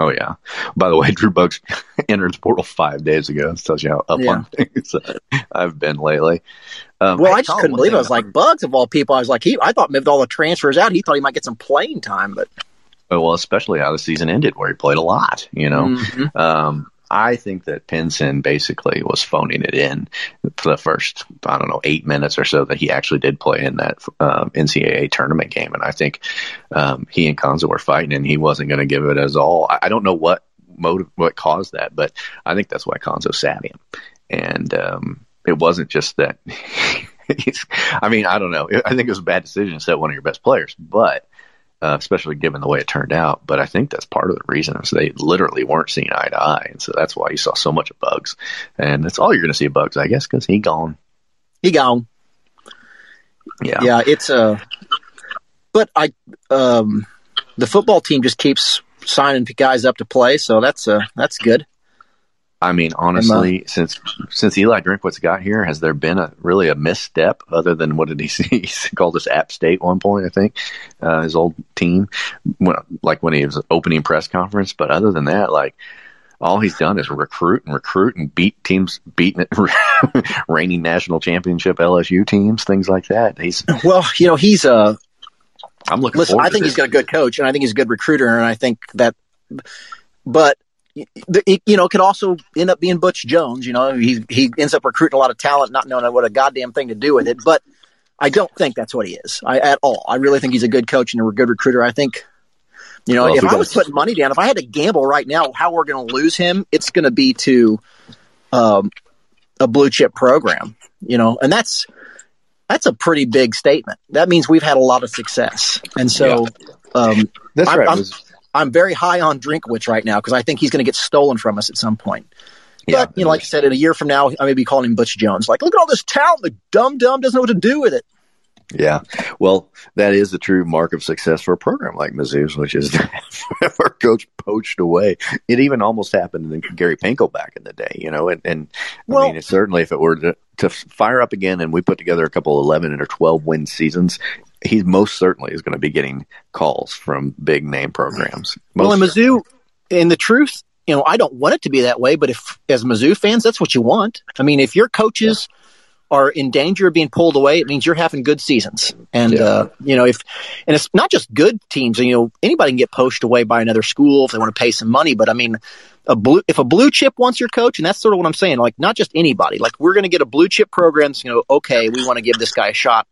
Oh yeah. By the way, Drew Buggs entered the portal five days ago. It tells you how up yeah. on things I've been lately. Um, well, I just couldn't believe it. I was like Buggs of all people. I was like, he. I thought maybe all the transfers out, he thought he might get some playing time, but well, especially how the season ended, where he played a lot. You know, mm-hmm. um, I think that Pinson basically was phoning it in for the first, I don't know, eight minutes or so that he actually did play in that um, NCAA tournament game, and I think um, he and Cuonzo were fighting, and he wasn't going to give it as all. I, I, don't know what motive, what caused that, but I think that's why Cuonzo sat him, and um, it wasn't just that. I mean, I don't know. I think it was a bad decision to set one of your best players, but uh, especially given the way it turned out. But I think that's part of the reason is they literally weren't seeing eye to eye, and so that's why you saw so much of Buggs. And that's all you're going to see of Buggs, I guess, because he gone. He gone. Yeah, yeah. It's a, uh, but I, um, the football team just keeps signing guys up to play, so that's uh that's good. I mean, honestly, since since Eli Drinkwitz got here, has there been a really a misstep other than what did he see? He called us App State one point, I think, uh, his old team, when, like when he was opening press conference. But other than that, like all he's done is recruit and recruit and beat teams, beating reigning national championship LSU teams, things like that. He's well, you know, he's a. Uh, I'm looking. Listen, I think he's got a good coach, and I think he's a good recruiter, and I think that, but it, you know, it could also end up being Butch Jones. You know, he he ends up recruiting a lot of talent, not knowing what a goddamn thing to do with it. But I don't think that's what he is I, at all. I really think he's a good coach and a good recruiter. I think, you know, well, if I was putting money down, if I had to gamble right now, how we're going to lose him, it's going to be to um, a blue chip program. You know, and that's that's a pretty big statement. That means we've had a lot of success, and so. Yeah. Um, that's I'm, right. I'm, I'm very high on Drinkwitz right now because I think he's going to get stolen from us at some point. Yeah, but you know, like I said, in a year from now, I may be calling him Butch Jones. Like, look at all this talent. The dumb dumb doesn't know what to do with it. Yeah, well, that is the true mark of success for a program like Mizzou's, which is our coach poached away. It even almost happened in Gary Pinkel back in the day, you know. And, and well, I mean, certainly if it were to, to fire up again and we put together a couple of eleven or twelve win seasons, he most certainly is going to be getting calls from big name programs. Well, in Mizzou, in the truth, you know, I don't want it to be that way, but if as Mizzou fans, that's what you want. I mean, if your coaches yeah. are in danger of being pulled away, it means you're having good seasons. And yeah. uh, you know, if and it's not just good teams. You know, anybody can get poached away by another school if they want to pay some money. But I mean, a blue if a blue chip wants your coach, and that's sort of what I'm saying. Like, not just anybody. Like, we're going to get a blue chip program. So, You know, okay, we want to give this guy a shot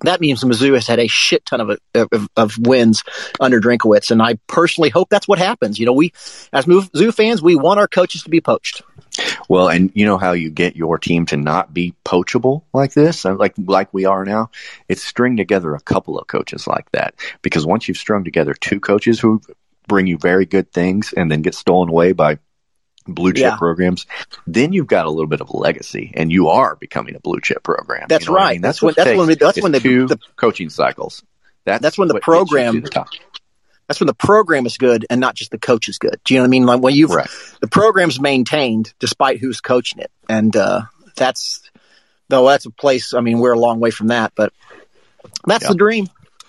that means Mizzou has had a shit ton of, of, of wins under Drinkwitz, and I personally hope that's what happens. You know, we as Mizzou fans, we want our coaches to be poached. Well, and you know how you get your team to not be poachable like this, uh, like like we are now. It's string together a couple of coaches like that because once you've strung together two coaches who bring you very good things and then get stolen away by blue chip Yeah. programs, then you've got a little bit of a legacy, and you are becoming a blue chip program. That's You know what I right. mean? That's what when- that's it when takes we- that's when the- two the- coaching cycles. That's That's when the what gets you to program- the. That's when the program is good and not just the coach is good. Do you know what I mean? Like when you've Right. the program's maintained despite who's coaching it, and uh, that's though that's a place. I mean, we're a long way from that, but that's Yeah. the dream.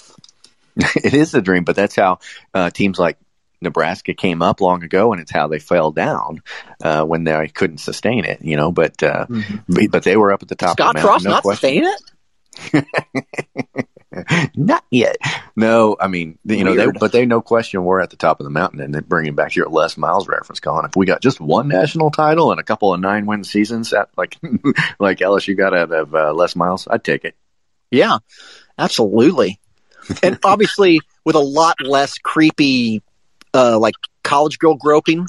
it is a dream, but that's how uh, teams like Nebraska came up long ago, and it's how they fell down uh, when they couldn't sustain it. You know, but uh, but- but they were up at the top. Scott of the mountain, Frost no not question. staying it. Not yet. No, I mean, you know, they, but they no question were at the top of the mountain, and then bringing back your Les Miles reference, Colin. If we got just one national title and a couple of nine win seasons, at, like like LSU got out of uh, Les Miles, I'd take it. Yeah, absolutely. and obviously with a lot less creepy, uh, like college girl groping.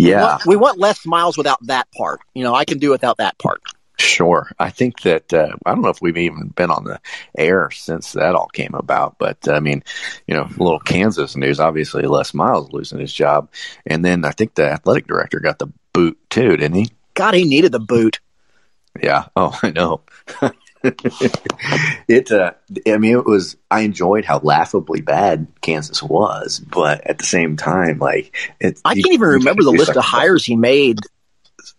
We Yeah, want, we want less miles without that part. You know, I can do without that part. Sure. I think that uh, I don't know if we've even been on the air since that all came about, but I mean, you know, a little Kansas news. Obviously, Les Miles losing his job, and then I think the athletic director got the boot too, didn't he? God, he needed the boot. Yeah. Oh, I know. it. Uh, I mean, it was. I enjoyed how laughably bad Kansas was, but at the same time, like it. I can't even remember the list of hires he made.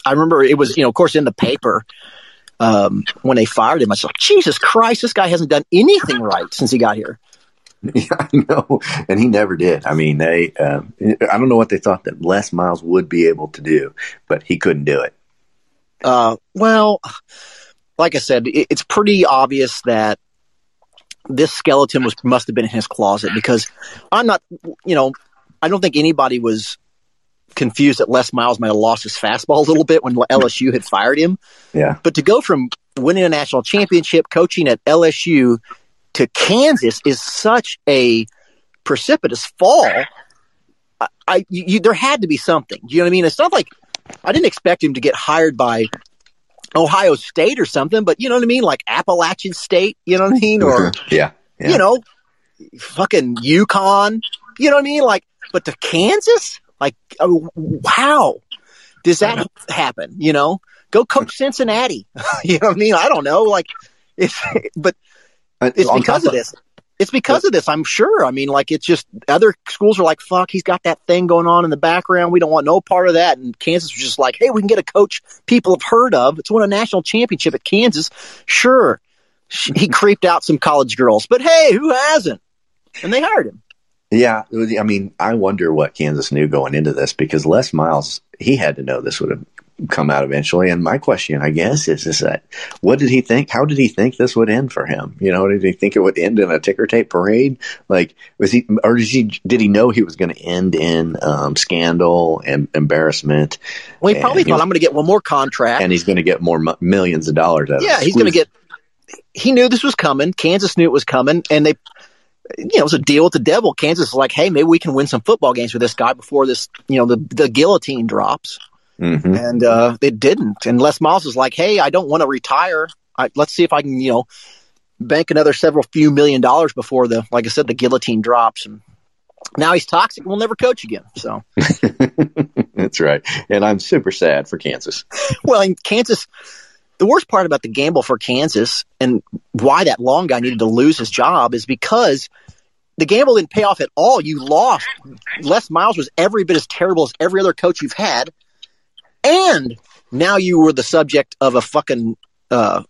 I remember it was, you know, of course, in the paper um, when they fired him. I like, Jesus Christ, this guy hasn't done anything right since he got here. Yeah, I know, and he never did. I mean, they. Um, I don't know what they thought that Les Miles would be able to do, but he couldn't do it. Uh, well, like I said, it, it's pretty obvious that this skeleton was must have been in his closet because I'm not, you know, I don't think anybody was confused that Les Miles might have lost his fastball a little bit when LSU had fired him. Yeah. But to go from winning a national championship, coaching at LSU to Kansas is such a precipitous fall. I, I you, there had to be something. You know what I mean? It's not like I didn't expect him to get hired by Ohio State or something, but you know what I mean, like Appalachian State. You know what I mean, or yeah, yeah. you know, fucking UConn. You know what I mean? Like, but to Kansas, like, oh, how does that happen? You know, go coach Cincinnati. you know what I mean? I don't know. Like, it's but it's because top of this. It's because of this, I'm sure. I mean, like, it's just other schools are like, fuck, he's got that thing going on in the background. We don't want no part of that. And Kansas was just like, hey, we can get a coach people have heard of. It's won a national championship at Kansas. Sure. He creeped out some college girls, but hey, who hasn't? And they hired him. Yeah, I mean, I wonder what Kansas knew going into this because Les Miles, he had to know this would have come out eventually. And my question, I guess, is is that what did he think? How did he think this would end for him? You know, did he think it would end in a ticker tape parade? Like, was he, or did he, did he know he was going to end in um, scandal and embarrassment? Well, he probably thought, I'm going to get one more contract. and he's going to get more millions of dollars out of yeah, he's going to get. He knew this was coming. Kansas knew it was coming, and they, you know, it was a deal with the devil. Kansas was like, "Hey, maybe we can win some football games with this guy before this, you know, the the guillotine drops." Mm-hmm. And uh, it didn't. And Les Miles was like, "Hey, I don't want to retire. I, let's see if I can, you know, bank another several few million dollars before the, like I said, the guillotine drops." And now he's toxic. We'll never coach again. So, That's right. And I'm super sad for Kansas. well, in Kansas, the worst part about the gamble for Kansas and why that long guy needed to lose his job is because the gamble didn't pay off at all. You lost. Les Miles was every bit as terrible as every other coach you've had, and now you were the subject of a fucking, uh,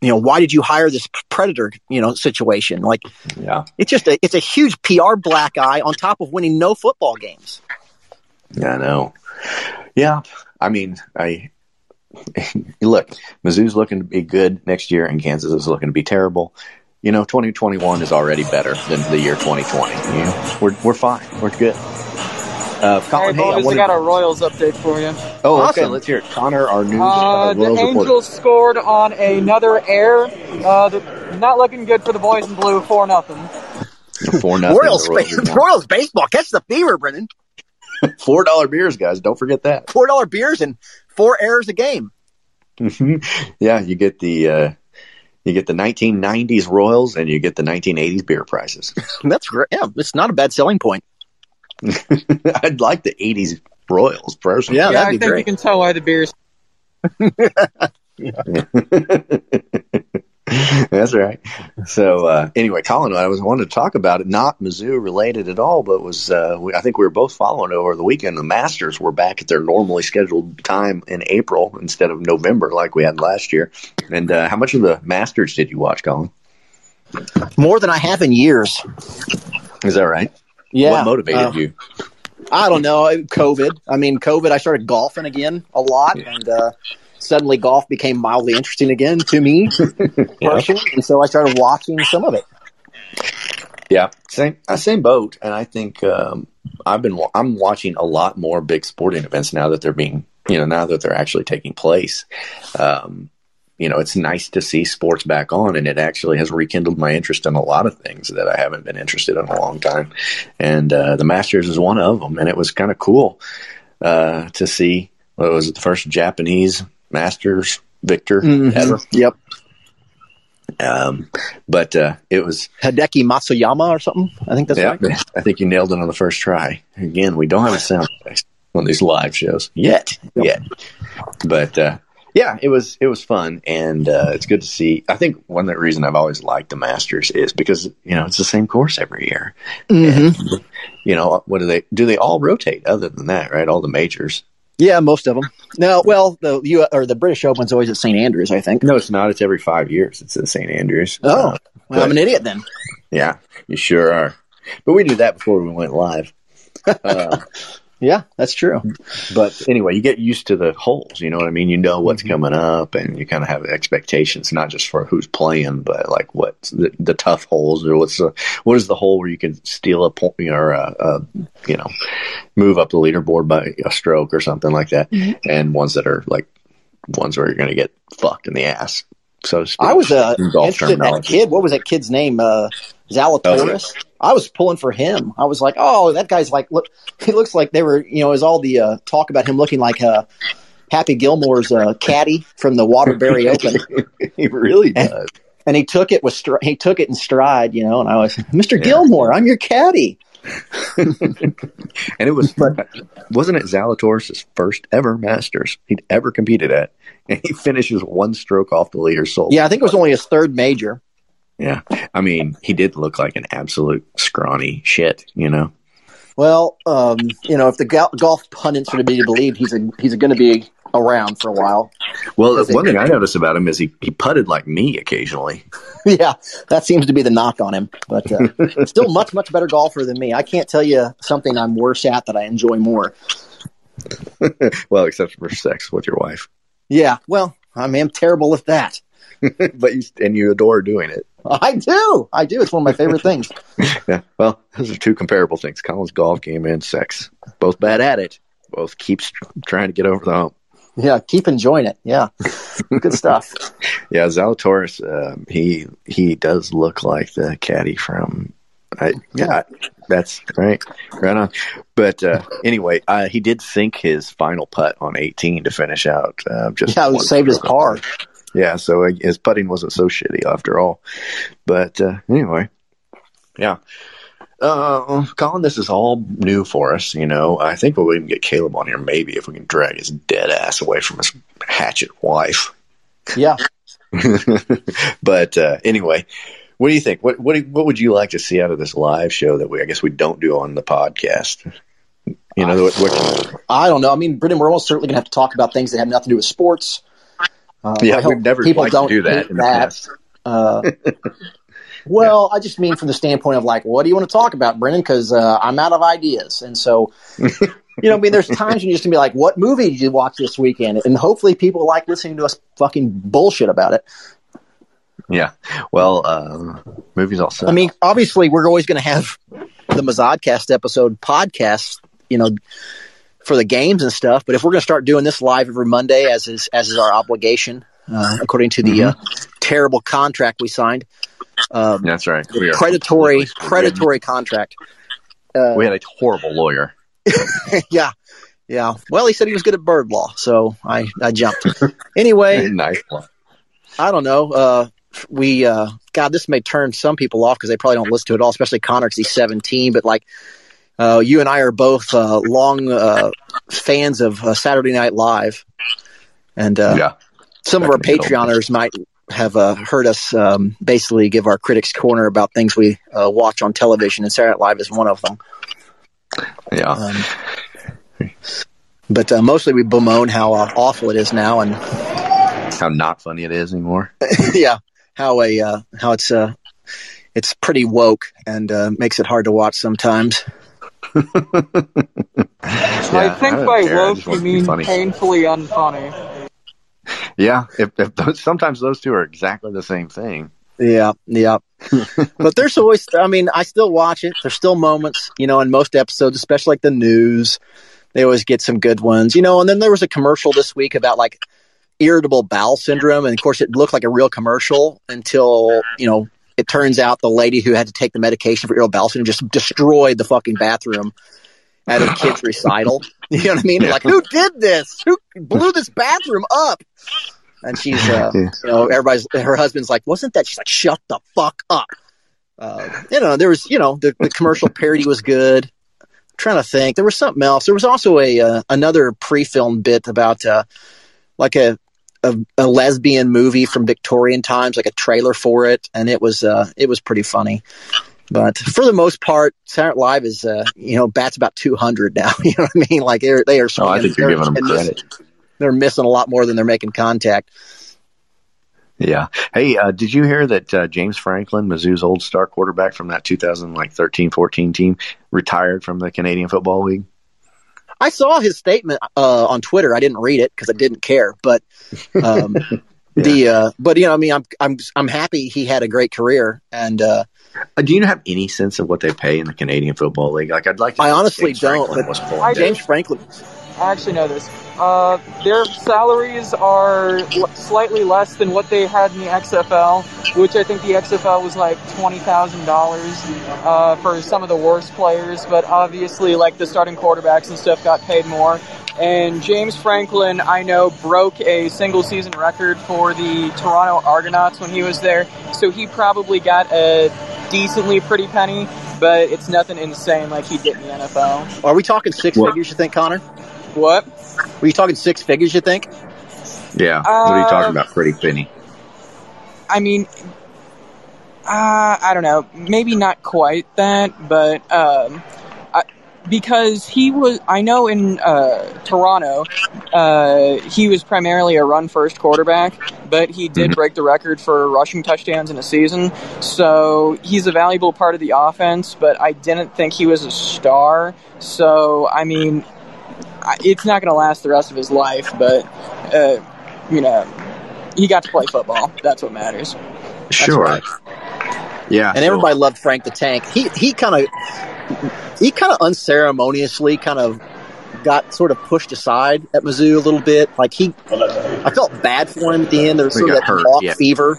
you know, why did you hire this predator? You know, situation. Like, Yeah. it's just a it's a huge PR black eye on top of winning no football games. yeah I know. Yeah. I mean, I look, Mizzou's looking to be good next year, and Kansas is looking to be terrible. You know, 2021 is already better than the year 2020. You know, we're we're fine. We're good. Uh, Hey, Colin, hey, I boys, I got a Royals update for you. oh, okay, let's hear it. Connor, our new Uh, uh, the Royals reporter. Angels scored on another air. Uh, the, not looking good for the boys in blue, four nothing. Four nothing. Royals, Royals. Royals baseball catch the fever, Brendan. Four dollar beers, guys. Don't forget that. Four dollar beers and four errors a game. yeah, you get the uh, you get the 1990s Royals and you get the 1980s beer prices. That's great. Yeah, it's not a bad selling point. I'd like the 80s Royals personally. Yeah, Yeah, I that'd be think great. you can tell why the beers. That's right. So uh, anyway, Colin, I was wanted to talk about it, not Mizzou related at all, but was uh, we, I think we were both following over the weekend. The Masters were back at their normally scheduled time in April instead of November like we had last year. And uh, how much of the Masters did you watch, Colin? More than I have in years. Is that right? Yeah. What motivated uh, you? I don't know. COVID. I mean, COVID. I started golfing again a lot, and uh, suddenly golf became mildly interesting again to me personally, and so I started watching some of it. Yeah, same uh, same boat. And I think um, I've been I'm watching a lot more big sporting events now that they're being you know now that they're actually taking place. Um, you know, it's nice to see sports back on, and it actually has rekindled my interest in a lot of things that I haven't been interested in a long time. And uh, the Masters is one of them, and it was kind of cool uh, to see. What was it, the first Japanese Masters victor Mhm. ever? Yep. Um, but uh, it was Hideki Matsuyama or something. I think that's yeah, right. I think you nailed it on the first try. Again, we don't have a sound effect on these live shows yet, yet. But uh, yeah, it was it was fun, and uh, it's good to see. I think one of the reason I've always liked the Masters is because you know it's the same course every year. Mhm. And, you know what do they do? They all rotate. Other than that, right? All the majors. Yeah, most of them. No, well, the U or the British Open's always at St Andrews, I think. No, it's not. It's every five years. It's at St Andrews. Oh, Uh, well, I'm an idiot then. Yeah, you sure are. But we did that before we went live. Uh, Yeah, that's true. but anyway, you get used to the holes. You know what I mean? You know what's Mm-hmm. coming up, and you kind of have expectations, not just for who's playing, but like what the, the tough holes, or what's the what is the hole where you can steal a point or uh, uh, you know move up the leaderboard by a stroke or something like that, Mm-hmm. and ones that are like ones where you're going to get fucked in the ass. So to speak, I was uh, interested in that kid. What was that kid's name? Uh, Zalatoris. Oh, I was pulling for him. I was like, oh, that guy's like, look, he looks like they were, you know, is all the uh, talk about him looking like uh, Happy Gilmore's uh, caddy from the Waterbury Open. he really does. And he took it with he took it in stride, you know. And I was, Mr. Gilmore, I'm your caddy. And it was wasn't it Zalatoris' first ever Masters he'd ever competed at, and he finishes one stroke off the leader sole. Yeah, I think it was only his third major. Yeah. I mean, he did look like an absolute scrawny shit, you know. Well, um, you know, if the go- golf pundits are to be believed, he's a, he's going to be around for a while. Well, one it- thing I noticed about him is he he putted like me occasionally. yeah, that seems to be the knock on him. But uh, still, much much better golfer than me. I can't tell you something I'm worse at that I enjoy more. well, except for sex with your wife, Yeah, well, I mean, I'm terrible at that. but you and you adore doing it. I do, I do. It's one of my favorite things. Yeah. Well, those are two comparable things: Colin's golf game and sex. Both bad at it. Both keeps trying to get over the hump. Yeah, keep enjoying it. Yeah, good stuff. Yeah, Zalatoris, um, he he does look like the caddy from. I, yeah, that's right, right on. But uh, anyway, uh, he did sink his final putt on 18 to finish out. Uh, just Yeah, he saved his par. Yeah, so his putting wasn't so shitty after all. But uh, anyway, yeah. Uh, Colin, this is all new for us. You know, I think we'll even get Caleb on here maybe if we can drag his dead ass away from his hatchet wife. Yeah, but uh, anyway, what do you think? What what do- what would you like to see out of this live show that we I guess we don't do on the podcast? You know, what, what, I don't know. I mean, Brendan, we're almost certainly going to have to talk about things that have nothing to do with sports. Uh, Yeah, we've never people don't do that the. Uh, well, I just mean from the standpoint of like, what do you want to talk about, Brendan? Because uh, I'm out of ideas, and so you know, I mean, there's times when you're just gonna be like, "What movie did you watch this weekend?" And hopefully, people like listening to us fucking bullshit about it. yeah. Well, uh, movies also. I mean, obviously, we're always going to have the Mizzodcast episode podcast, you know, for the games and stuff. But if we're going to start doing this live every Monday, as is as is our obligation, uh, according to the uh, terrible contract we signed, um, that's right. We are predatory completely- predatory contract. Uh, We had a horrible lawyer. yeah. Yeah. Well, he said he was good at bird law, so I, I jumped. Anyway, nice one. I don't know. Uh, we, uh, God, this may turn some people off because they probably don't listen to it all, especially Connor because he's 17. But like, uh, you and I are both uh, long uh, fans of uh, Saturday Night Live, and uh, yeah, some of our Patreoners might have uh, heard us um, basically give our critics corner about things we uh, watch on television, and Saturday Night Live is one of them. Yeah. Um, but uh, mostly we bemoan how uh, awful it is now, and how not funny it is anymore. yeah, how a uh, how it's uh, it's pretty woke and uh, makes it hard to watch sometimes. yeah, I think I by care. woke you mean painfully unfunny. Yeah, if, if those, sometimes those two are exactly the same thing. Yeah, yeah. but there's always, I mean, I still watch it. There's still moments, you know, in most episodes, especially like the news. They always get some good ones, you know. And then there was a commercial this week about like irritable bowel syndrome. And of course, it looked like a real commercial until, you know, it turns out the lady who had to take the medication for irritable bowel syndrome just destroyed the fucking bathroom at a kid's recital. You know what I mean? Yeah. Like, who did this? Who blew this bathroom up? And she's, uh, you know, everybody's, her husband's like, wasn't that? She's like, shut the fuck up. Uh, you know, there was, you know, the, the commercial parody was good. I'm trying to think, there was something else. There was also a uh, another pre-filmed bit about uh, like a, a, a lesbian movie from Victorian times, like a trailer for it, and it was uh, it was pretty funny. But for the most part, Saturday Night Live is, uh, you know, bats about 200 now. you know what I mean? Like they're, they are. Oh, I think you're giving them credit. They're missing a lot more than they're making contact. Yeah. Hey, uh, did you hear that uh, James Franklin, Mizzou's old star quarterback from that 2013 14 team, retired from the Canadian Football League? I saw his statement uh, on Twitter. I didn't read it because I didn't care, but um, yeah. the uh, but you know, I mean, I'm I'm I'm happy he had a great career, and uh, uh, do you have any sense of what they pay in the Canadian Football League? Like, I'd like. to I honestly James don't. Franklin but I, James Franklin. I actually know this. Uh, their salaries are slightly less than what they had in the XFL, which I think the XFL was like twenty thousand uh, dollars for some of the worst players. But obviously, like the starting quarterbacks and stuff, got paid more. And James Franklin, I know, broke a single season record for the Toronto Argonauts when he was there. So he probably got a decently pretty penny, but it's nothing insane like he did in the NFL. Are we talking six what? figures, you think, Connor? What? Were you talking six figures, you think? Yeah. Uh, what are you talking about? Pretty penny. I mean, uh, I don't know. Maybe not quite that, but um, because he was, I know in uh, Toronto, uh, he was primarily a run first quarterback, but he did mm-hmm. break the record for rushing touchdowns in a season. So he's a valuable part of the offense, but I didn't think he was a star. So, I mean, it's not going to last the rest of his life, but, uh, you know, he got to play football. That's what matters. That's sure. Right. Yeah. And everybody loved Frank the Tank. He, he kind of he kind of unceremoniously kind of got sort of pushed aside at Mizzou a little bit. Like he, I felt bad for him at the end. There was sort of that hurt, yeah. fever,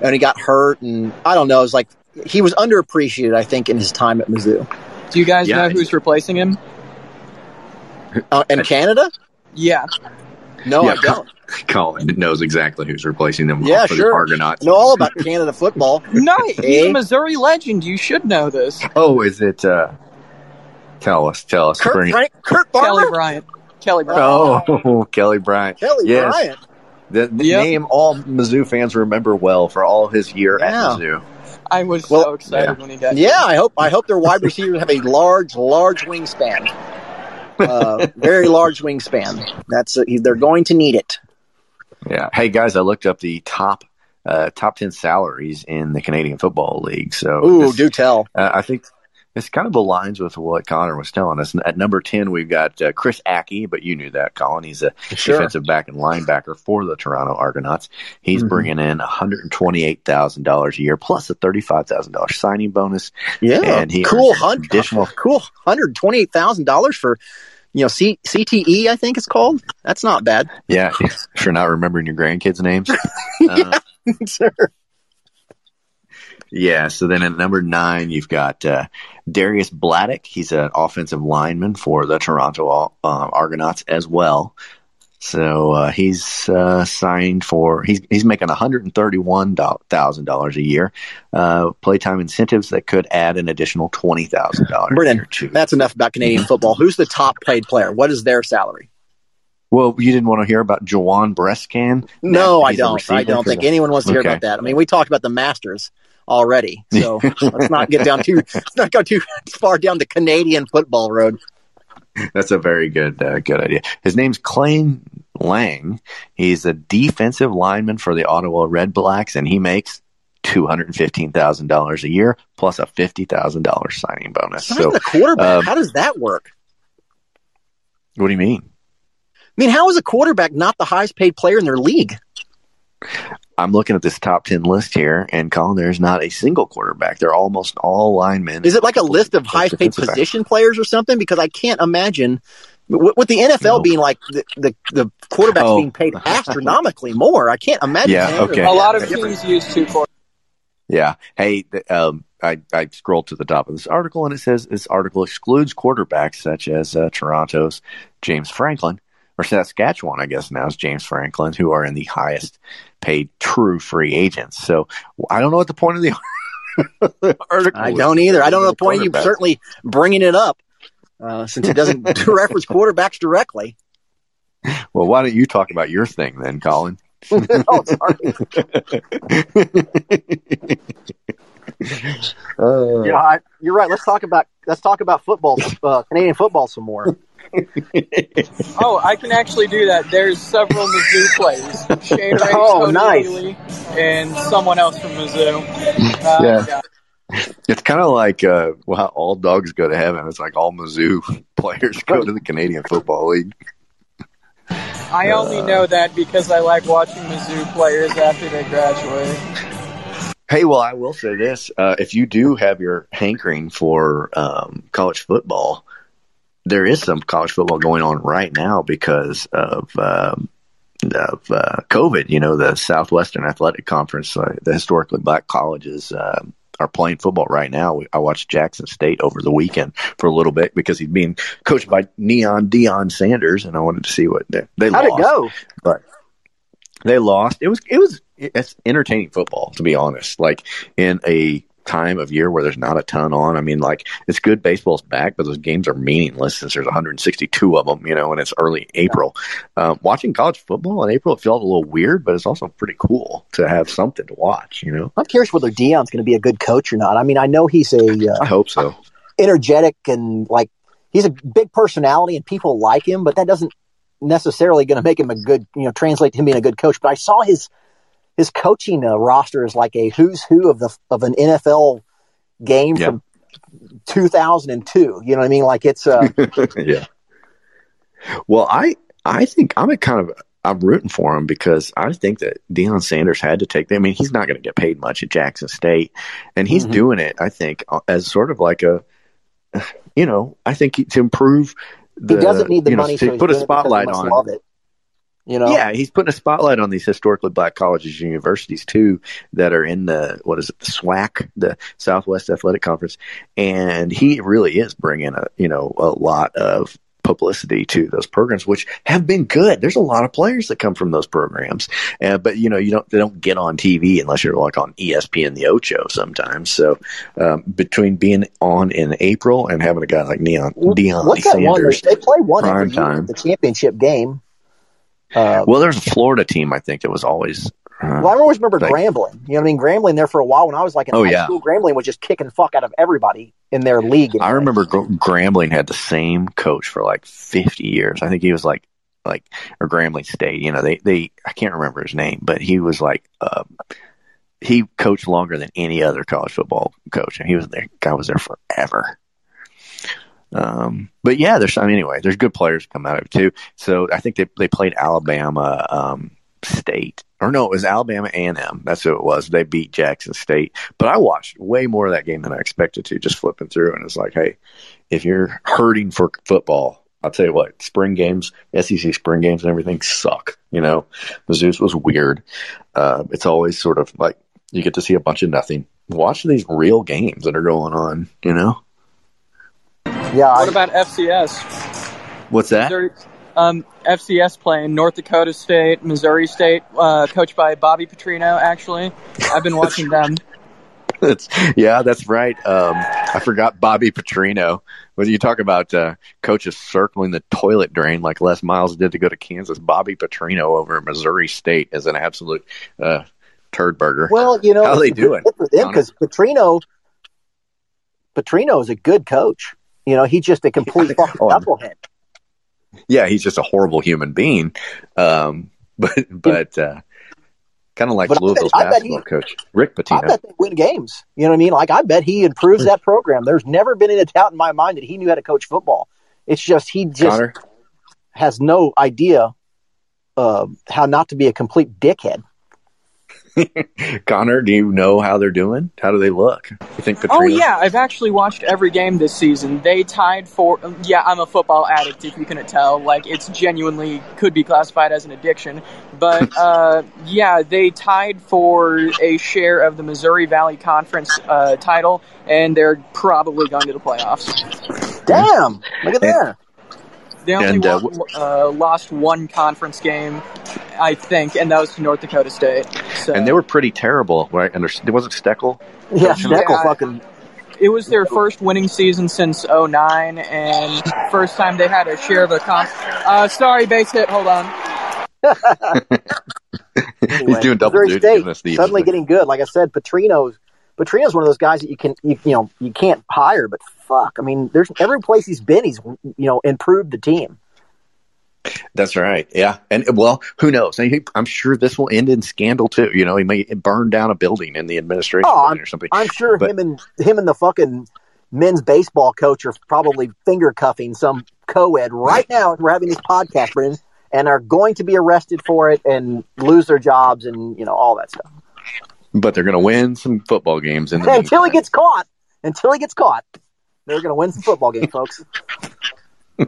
and he got hurt, and I don't know. It was like he was underappreciated, I think, in his time at Mizzou. Do you guys yeah, know who's replacing him? Uh, in Canada? Yeah. No, yeah, I don't. Colin knows exactly who's replacing them. Yeah, sure. The Argonauts. Know all about Canada football. no, he's a Missouri legend. You should know this. Oh, is it? Uh, Tell us, tell us. Kurt, Frank, Kurt Kelly Bryant. Kelly Bryant. Oh, Kelly Bryant. Kelly yes. Bryant. The, the yep. name all Mizzou fans remember well for all his year yeah. at Mizzou. I was well, so excited yeah. when he got. Yeah, I hope I hope their wide receivers have a large, large wingspan. Uh, very large wingspan. That's a, they're going to need it. Yeah. Hey guys, I looked up the top uh, top ten salaries in the Canadian Football League. So, ooh, this, do tell. Uh, I think it's kind of aligns with what Connor was telling us. At number 10, we've got uh, Chris Ackie, but you knew that, Colin. He's a sure. defensive back and linebacker for the Toronto Argonauts. He's mm-hmm. bringing in $128,000 a year plus a $35,000 signing bonus. Yeah. And he cool. Additional cool. $128,000 for, you know, C- CTE, I think it's called. That's not bad. Yeah. For not remembering your grandkids' names. yeah, uh, sure. Yeah. So then at number nine, you've got uh, Dariusz Bladek. He's an offensive lineman for the Toronto uh, Argonauts as well. So uh, he's uh, signed for he's he's making one hundred and thirty one thousand dollars a year. Uh, playtime incentives that could add an additional twenty thousand dollars. Brennan, that's enough about Canadian football. Who's the top paid player? What is their salary? Well, you didn't want to hear about Juwan Brescan? No, I don't. I don't think the... anyone wants to hear okay. about that. I mean, we talked about the Masters already, so let's not get down too let's not go too far down the Canadian football road. That's a very good uh, good idea. His name's Cleyon Laing. He's a defensive lineman for the Ottawa Red Blacks, and he makes two hundred and fifteen thousand dollars a year plus a fifty thousand dollars signing bonus. so the quarterback. Um, how does that work? What do you mean? I mean, how is a quarterback not the highest paid player in their league? I'm looking at this top 10 list here, and Colin, there's not a single quarterback. They're almost all linemen. Is it like a list of highest paid position back. players or something? Because I can't imagine with the NFL no. being like the, the, the quarterbacks oh. being paid astronomically more. I can't imagine. Yeah, okay. A lot of teams use two quarterbacks. Yeah. Hey, um, I, I scrolled to the top of this article and it says this article excludes quarterbacks such as uh, Toronto's James Franklin, or Saskatchewan, I guess now is James Franklin, who are in the highest paid true free agents. So I don't know what the point of the article. I don't either. I don't know the point of you certainly bringing it up uh, since it doesn't reference quarterbacks directly. Well, why don't you talk about your thing then, Colin? oh, uh, yeah, I, you're right. Let's talk about let's talk about football, uh, Canadian football, some more. oh, I can actually do that. There's several Mizzou plays. Shane Ray, oh, nice. Healy, and someone else from Mizzou. Uh, yeah. yeah. It's kind of like uh, well, all dogs go to heaven. It's like all Mizzou players go to the Canadian Football League. I only uh, know that because I like watching Mizzou players after they graduate. Hey, well, I will say this: uh, if you do have your hankering for um, college football, there is some college football going on right now because of um, of uh, COVID. You know, the Southwestern Athletic Conference, uh, the historically black colleges. Uh, are playing football right now. I watched Jackson State over the weekend for a little bit because he's being coached by Neon Deion Sanders, and I wanted to see what they, they How'd lost. it go? But they lost. It was it was it's entertaining football to be honest. Like in a time of year where there's not a ton on. I mean, like it's good baseball's back, but those games are meaningless since there's 162 of them, you know, and it's early April. Um, watching college football in April, it felt a little weird, but it's also pretty cool to have something to watch, you know. I'm curious whether Deion's going to be a good coach or not. I mean, I know he's a. Uh, I hope so. Energetic and like he's a big personality and people like him, but that doesn't necessarily going to make him a good, you know, translate to him being a good coach. But I saw his his coaching uh, roster is like a who's who of the of an NFL game from 2002. You know what I mean? Like it's uh yeah. Well, I I think I'm a kind of I'm rooting for him because I think that Deion Sanders had to take. I mean, he's not going to get paid much at Jackson State, and he's mm-hmm. doing it. I think uh, as sort of like a, you know, I think to improve. The, he doesn't need the you know, money to so put a spotlight on it. You know? Yeah, he's putting a spotlight on these historically black colleges and universities too that are in the what is it, the SWAC, the Southwest Athletic Conference, and he really is bringing a you know a lot of publicity to those programs, which have been good. There's a lot of players that come from those programs, uh, but you know you don't they don't get on TV unless you're like on ESPN the Ocho sometimes. So um, between being on in April and having a guy like Neon Deion Sanders, they play one prime time the championship game. Uh, well, there's a Florida team I think that was always. Uh, well, I always remember like, Grambling. You know what I mean? Grambling there for a while when I was like in oh, high yeah. school. Grambling was just kicking fuck out of everybody in their league. I remember Gr- Grambling had the same coach for like 50 years. I think he was like like or Grambling State. You know, they they I can't remember his name, but he was like. Uh, he coached longer than any other college football coach, and he was there. Guy was there forever. Um, but yeah, there's anyway, there's good players come out of it too. So I think they they played Alabama um, State, or no, it was Alabama and M. That's who it was. They beat Jackson State. But I watched way more of that game than I expected to. Just flipping through, and it's like, hey, if you're hurting for football, I'll tell you what, spring games, SEC spring games, and everything suck. You know, Mizzou's was weird. Uh, it's always sort of like you get to see a bunch of nothing watch these real games that are going on. You know. Yeah. What about FCS? What's that? Missouri, um, FCS playing North Dakota State, Missouri State, uh, coached by Bobby Petrino. Actually, I've been watching them. That's, yeah, that's right. Um, I forgot Bobby Petrino. When you talk about uh, coaches circling the toilet drain like Les Miles did to go to Kansas, Bobby Petrino over at Missouri State is an absolute uh, turd burger. Well, you know, how they doing? Because Petrino, Petrino is a good coach. You know, he's just a complete fucking Oh, knucklehead. Yeah, he's just a horrible human being. Um, but but uh, kind of like But Louisville's bet basketball he- coach Rick Pitino. I bet they win games. You know what I mean? Like I bet he improves that program. There's never been any doubt in my mind that he knew how to coach football. It's just he just Connor, has no idea uh, how not to be a complete dickhead. Connor, do you know how they're doing? How do they look? You think Petrino? Oh yeah, I've actually watched every game this season. They tied for yeah, I'm a football addict if you couldn't tell. Like it's genuinely could be classified as an addiction. But uh, yeah, they tied for a share of the Missouri Valley Conference uh, title, and they're probably going to the playoffs. Damn! Look at there. They only And, uh, won, uh, lost one conference game, I think, and that was to North Dakota State. So. And they were pretty terrible, right? And there wasn't Steckel. Yeah, coaching them? Steckel fucking. It was their first winning season since 09, and first time they had a share of a comp. Uh, sorry, base hit. Hold on. He's doing double Missouri duty. State giving us suddenly getting good. Like I said, Petrino's Petrino's one of those guys that you can you, you know you can't hire, but fuck, I mean, there's every place he's been, he's you know improved the team. That's right. Yeah. And well, who knows? I'm sure this will end in scandal too. You know, he may burn down a building in the administration Oh, I'm, or something. I'm sure But- him and him and the fucking men's baseball coach are probably finger cuffing some co-ed right now we're having this podcast, Brendan, and are going to be arrested for it and lose their jobs and you know all that stuff But they're going to win some football games in until he gets caught. Until he gets caught, they're going to win some football games, folks.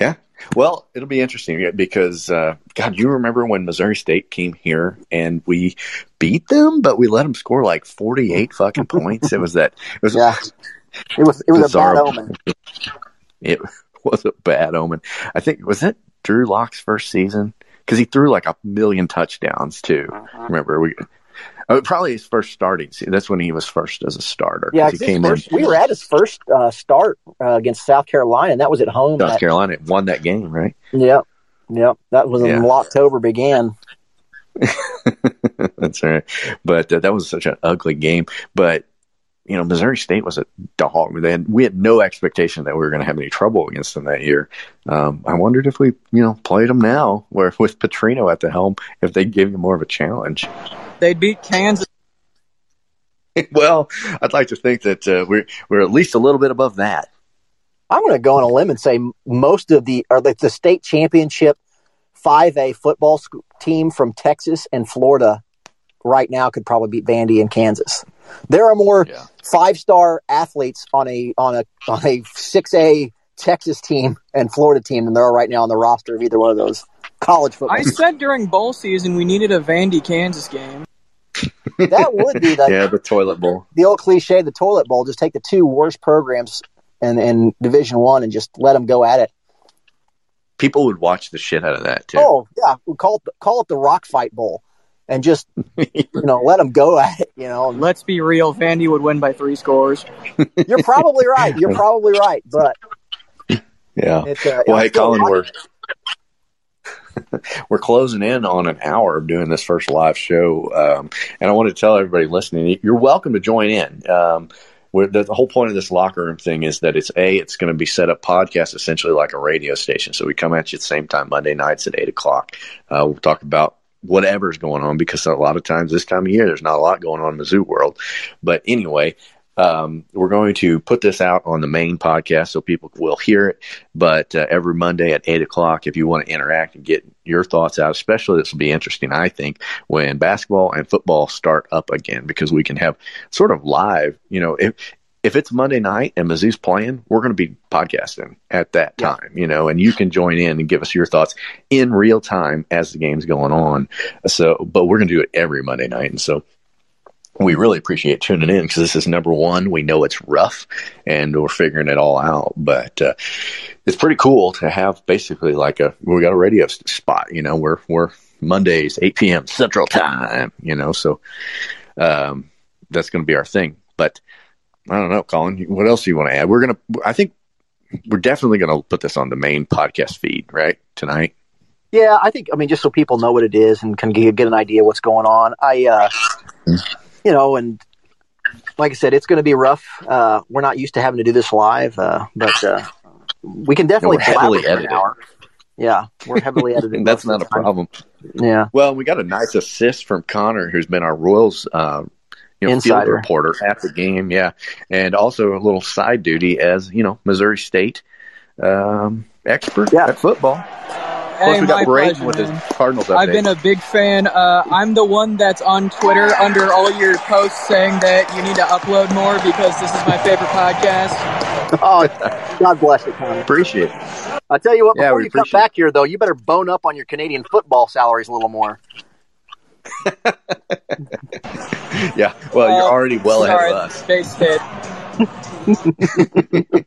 Yeah. Well, it'll be interesting because, uh, God, you remember when Missouri State came here and we beat them, but we let them score like 48 fucking points. It was that. It was, Yeah. It was it was a bad omen. It was a bad omen. I think, was that Drew Lock's first season? Because he threw like a million touchdowns too. Uh-huh. Remember, we. Oh, probably his first starting season. That's when he was first as a starter. Yeah, he came first- in we were at his first uh, start uh, against South Carolina, and that was at home. South at- Carolina, won that game, right? Yep, yep. That was Yeah. when October began. That's right. But uh, that was such an ugly game. But you know, Missouri State was a dog. They had, we had no expectation that we were going to have any trouble against them that year. Um, I wondered if we, you know, played them now, where with Petrino at the helm, if they'd give you more of a challenge. They beat Kansas. well, I'd like to think that uh, we're we're at least a little bit above that. I'm going to go on a limb and say most of the or like the state championship 5A football sc- team from Texas and Florida right now could probably beat Vandy and Kansas. There are more five star athletes on a on a on a 6A Texas team and Florida team than there are right now on the roster of either one of those college football. I said during bowl season we needed a Vandy Kansas game. that would be the yeah, the toilet bowl. the old cliche, the toilet bowl. Just take the two worst programs in, in Division One and just let them go at it. People would watch the shit out of that too. Oh yeah, we call it the, call it the Rock Fight Bowl, and just you know let them go at it. You know, Let's be real, Vandy would win by three scores. you're probably right. You're probably right, but Yeah. it's uh, well, hey, Colin, we're we're closing in on an hour of doing this first live show, um, and I want to tell everybody listening, you're welcome to join in. Um, the, the whole point of this locker room thing is that it's a it's going to be set up podcast essentially like a radio station. So we come at you at the same time Monday nights at eight o'clock. Uh, we'll talk about whatever's going on because a lot of times this time of year there's not a lot going on in the zoo world. But anyway, um, we're going to put this out on the main podcast so people will hear it. But uh, every Monday at eight o'clock, if you want to interact and get your thoughts out, especially this will be interesting, I think, when basketball and football start up again, because we can have sort of live, you know, if if it's Monday night and Mizzou's playing, we're going to be podcasting at that time, you know, and you can join in and give us your thoughts in real time as the game's going on. So, but we're going to do it every Monday night. And so we really appreciate tuning in because this is number one. We know it's rough and we're figuring it all out, but uh, it's pretty cool to have basically like a we got a radio spot. You know, we're we're Mondays eight p.m. Central Time. You know, so um, that's going to be our thing. But I don't know, Colin. What else do you want to add? We're gonna. I think we're definitely going to put this on the main podcast feed right tonight. Yeah, I think. I mean, just so people know what it is and can get, an idea what's going on. I, uh, you know, and like I said, it's going to be rough. Uh, we're not used to having to do this live, uh, but uh, we can definitely yeah, heavily edit Yeah, we're heavily editing. That's not a problem. Yeah. Well, we got a nice assist from Connor, who's been our Royals uh, you know, Insider. field reporter at the game. Yeah, and also a little side duty as you know Missouri State um, expert yeah. at football. Hey, Plus, we got my Braden pleasure, with his. Cardinals update. I've been a big fan. Uh, I'm the one that's on Twitter under all your posts saying that you need to upload more because this is my favorite podcast. Oh, God bless you, Connor. Appreciate it. I tell you what, Yeah, before we you come appreciate back here, though, you better bone up on your Canadian football salaries a little more. Yeah, well, you're Uh, already well ahead of us. Base hit.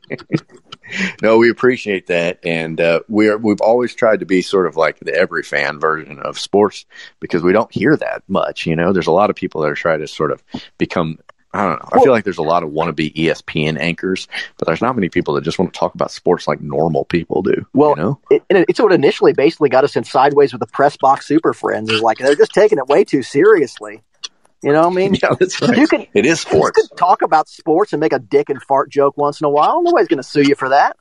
No, we appreciate that, and uh, we're we've always tried to be sort of like the every fan version of sports because we don't hear that much. You know, there's a lot of people that are trying to sort of become. I don't know. I feel like there's a lot of wannabe ESPN anchors, but there's not many people that just want to talk about sports like normal people do. Well, you know? it, it's what initially basically got us in sideways with the press box super friends. Is like they're just taking it way too seriously. You know what I mean? Yeah, that's right. You can it is sports. you can talk about sports and make a dick and fart joke once in a while. Nobody's going to sue you for that.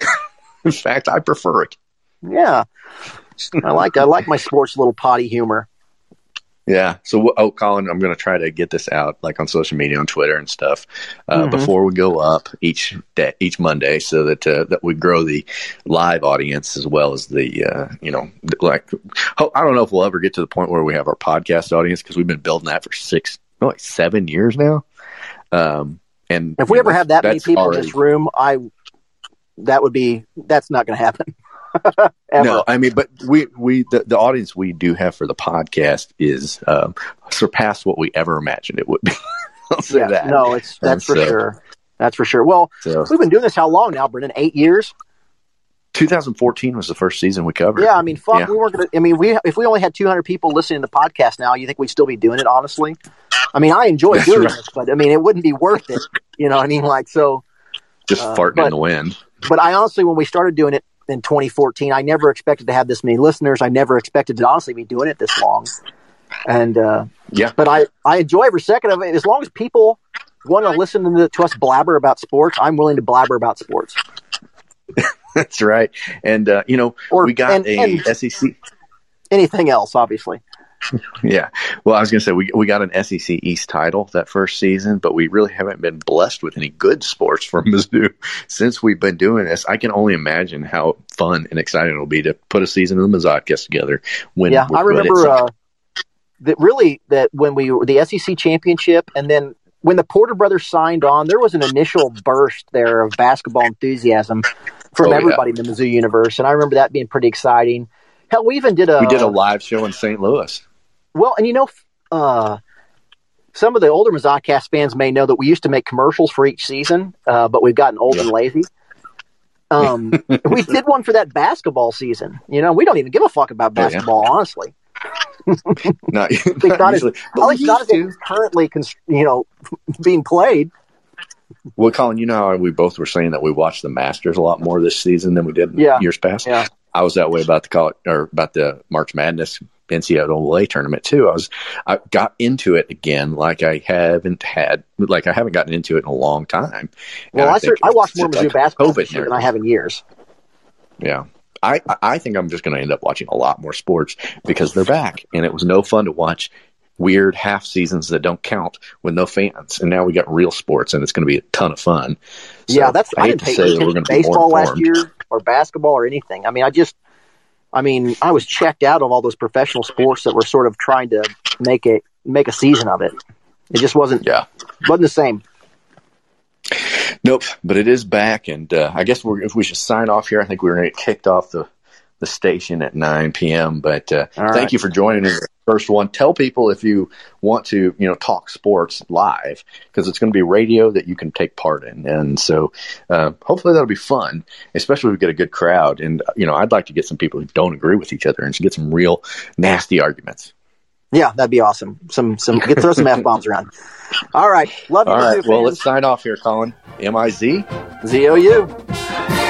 In fact, I prefer it. Yeah, I like I like my sports little potty humor. Yeah. So, oh, Colin, I'm going to try to get this out like on social media, on Twitter and stuff, uh, Mhm. before we go up each day, each Monday, so that uh, that we grow the live audience as well as the uh, you know like ho- I don't know if we'll ever get to the point where we have our podcast audience because we've been building that for six, no, like seven years now. Um, and If we know, ever have that many people in this room, I that would be that's not going to happen. No, I mean, but we we the, the audience we do have for the podcast is um, surpassed what we ever imagined it would be. I'll say Yeah, that. no, it's And that's for so- sure. That's for sure. Well, So we've been doing this how long now, Brendan? Eight years. 2014 was the first season we covered. Yeah, I mean, fuck, Yeah. we weren't gonna. I mean, we if we only had 200 people listening to the podcast now, you think we'd still be doing it? Honestly, I mean, I enjoy That's doing right. this, but I mean, it wouldn't be worth it. You know what I mean? Like so. just uh, farting but- in the wind. But I honestly, when we started doing it in 2014, I never expected to have this many listeners. I never expected to honestly be doing it this long. And uh, Yeah, but I I enjoy every second of it. As long as people want to listen to, to us blabber about sports, I'm willing to blabber about sports. that's right. And uh, you know, Or- we got and- a and- SEC. Anything else, obviously. Yeah. Well, I was going to say we we got an SEC East title that first season, but we really haven't been blessed with any good sports from Mizzou since we've been doing this. I can only imagine how fun and exciting it'll be to put a season of the Mizzodcast together. When yeah, I remember uh, that really that when we were the SEC championship, and then when the Porter brothers signed on, there was an initial burst there of basketball enthusiasm from Oh, yeah. everybody in the Mizzou universe, and I remember that being pretty exciting. Hell, we even did a we did a live show in St. Louis. Well, and you know, uh, some of the older Mizzodcast fans may know that we used to make commercials for each season, uh, but we've gotten old and lazy. Um, we did one for that basketball season. You know, we don't even give a fuck about Oh, yeah. basketball, honestly. Not, not not as, but at not as used to. it's currently, you know, being played. Well, Colin, you know how we both were saying that we watched the Masters a lot more this season than we did in Yeah. years past. Yeah. I was that way about the college or about the March Madness NCAA tournament too. I was I got into it again like I haven't had like I haven't gotten into it in a long time. Well, And I, think cer- I watched more Mizzou like basketball COVID than I have in years. Yeah. I, I think I'm just going to end up watching a lot more sports because they're back, and it was no fun to watch weird half seasons that don't count with no fans. And now we got real sports, and it's going to be a ton of fun. So yeah, that's I I didn't to pay say that attention we're to going to baseball last year or basketball or anything. I mean, I just, I mean, I was checked out of all those professional sports that were sort of trying to make it make a season of it. It just wasn't Yeah. wasn't the same. Nope, but it is back, and uh, I guess we're, if we should sign off here, I think we're going to get kicked off the the station at 9 p.m. But uh, right. thank you for joining us first one. Tell people if you want to, you know, talk sports live because it's going to be radio that you can take part in, and so uh, hopefully that'll be fun, especially if we get a good crowd. And you know, I'd like to get some people who don't agree with each other and get some real nasty arguments. Yeah, that'd be awesome. Some some get throw some f bombs around. All right, love you. All right, well fans. let's sign off here, Colin. M I Z Z O U.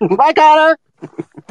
Bye, Connor.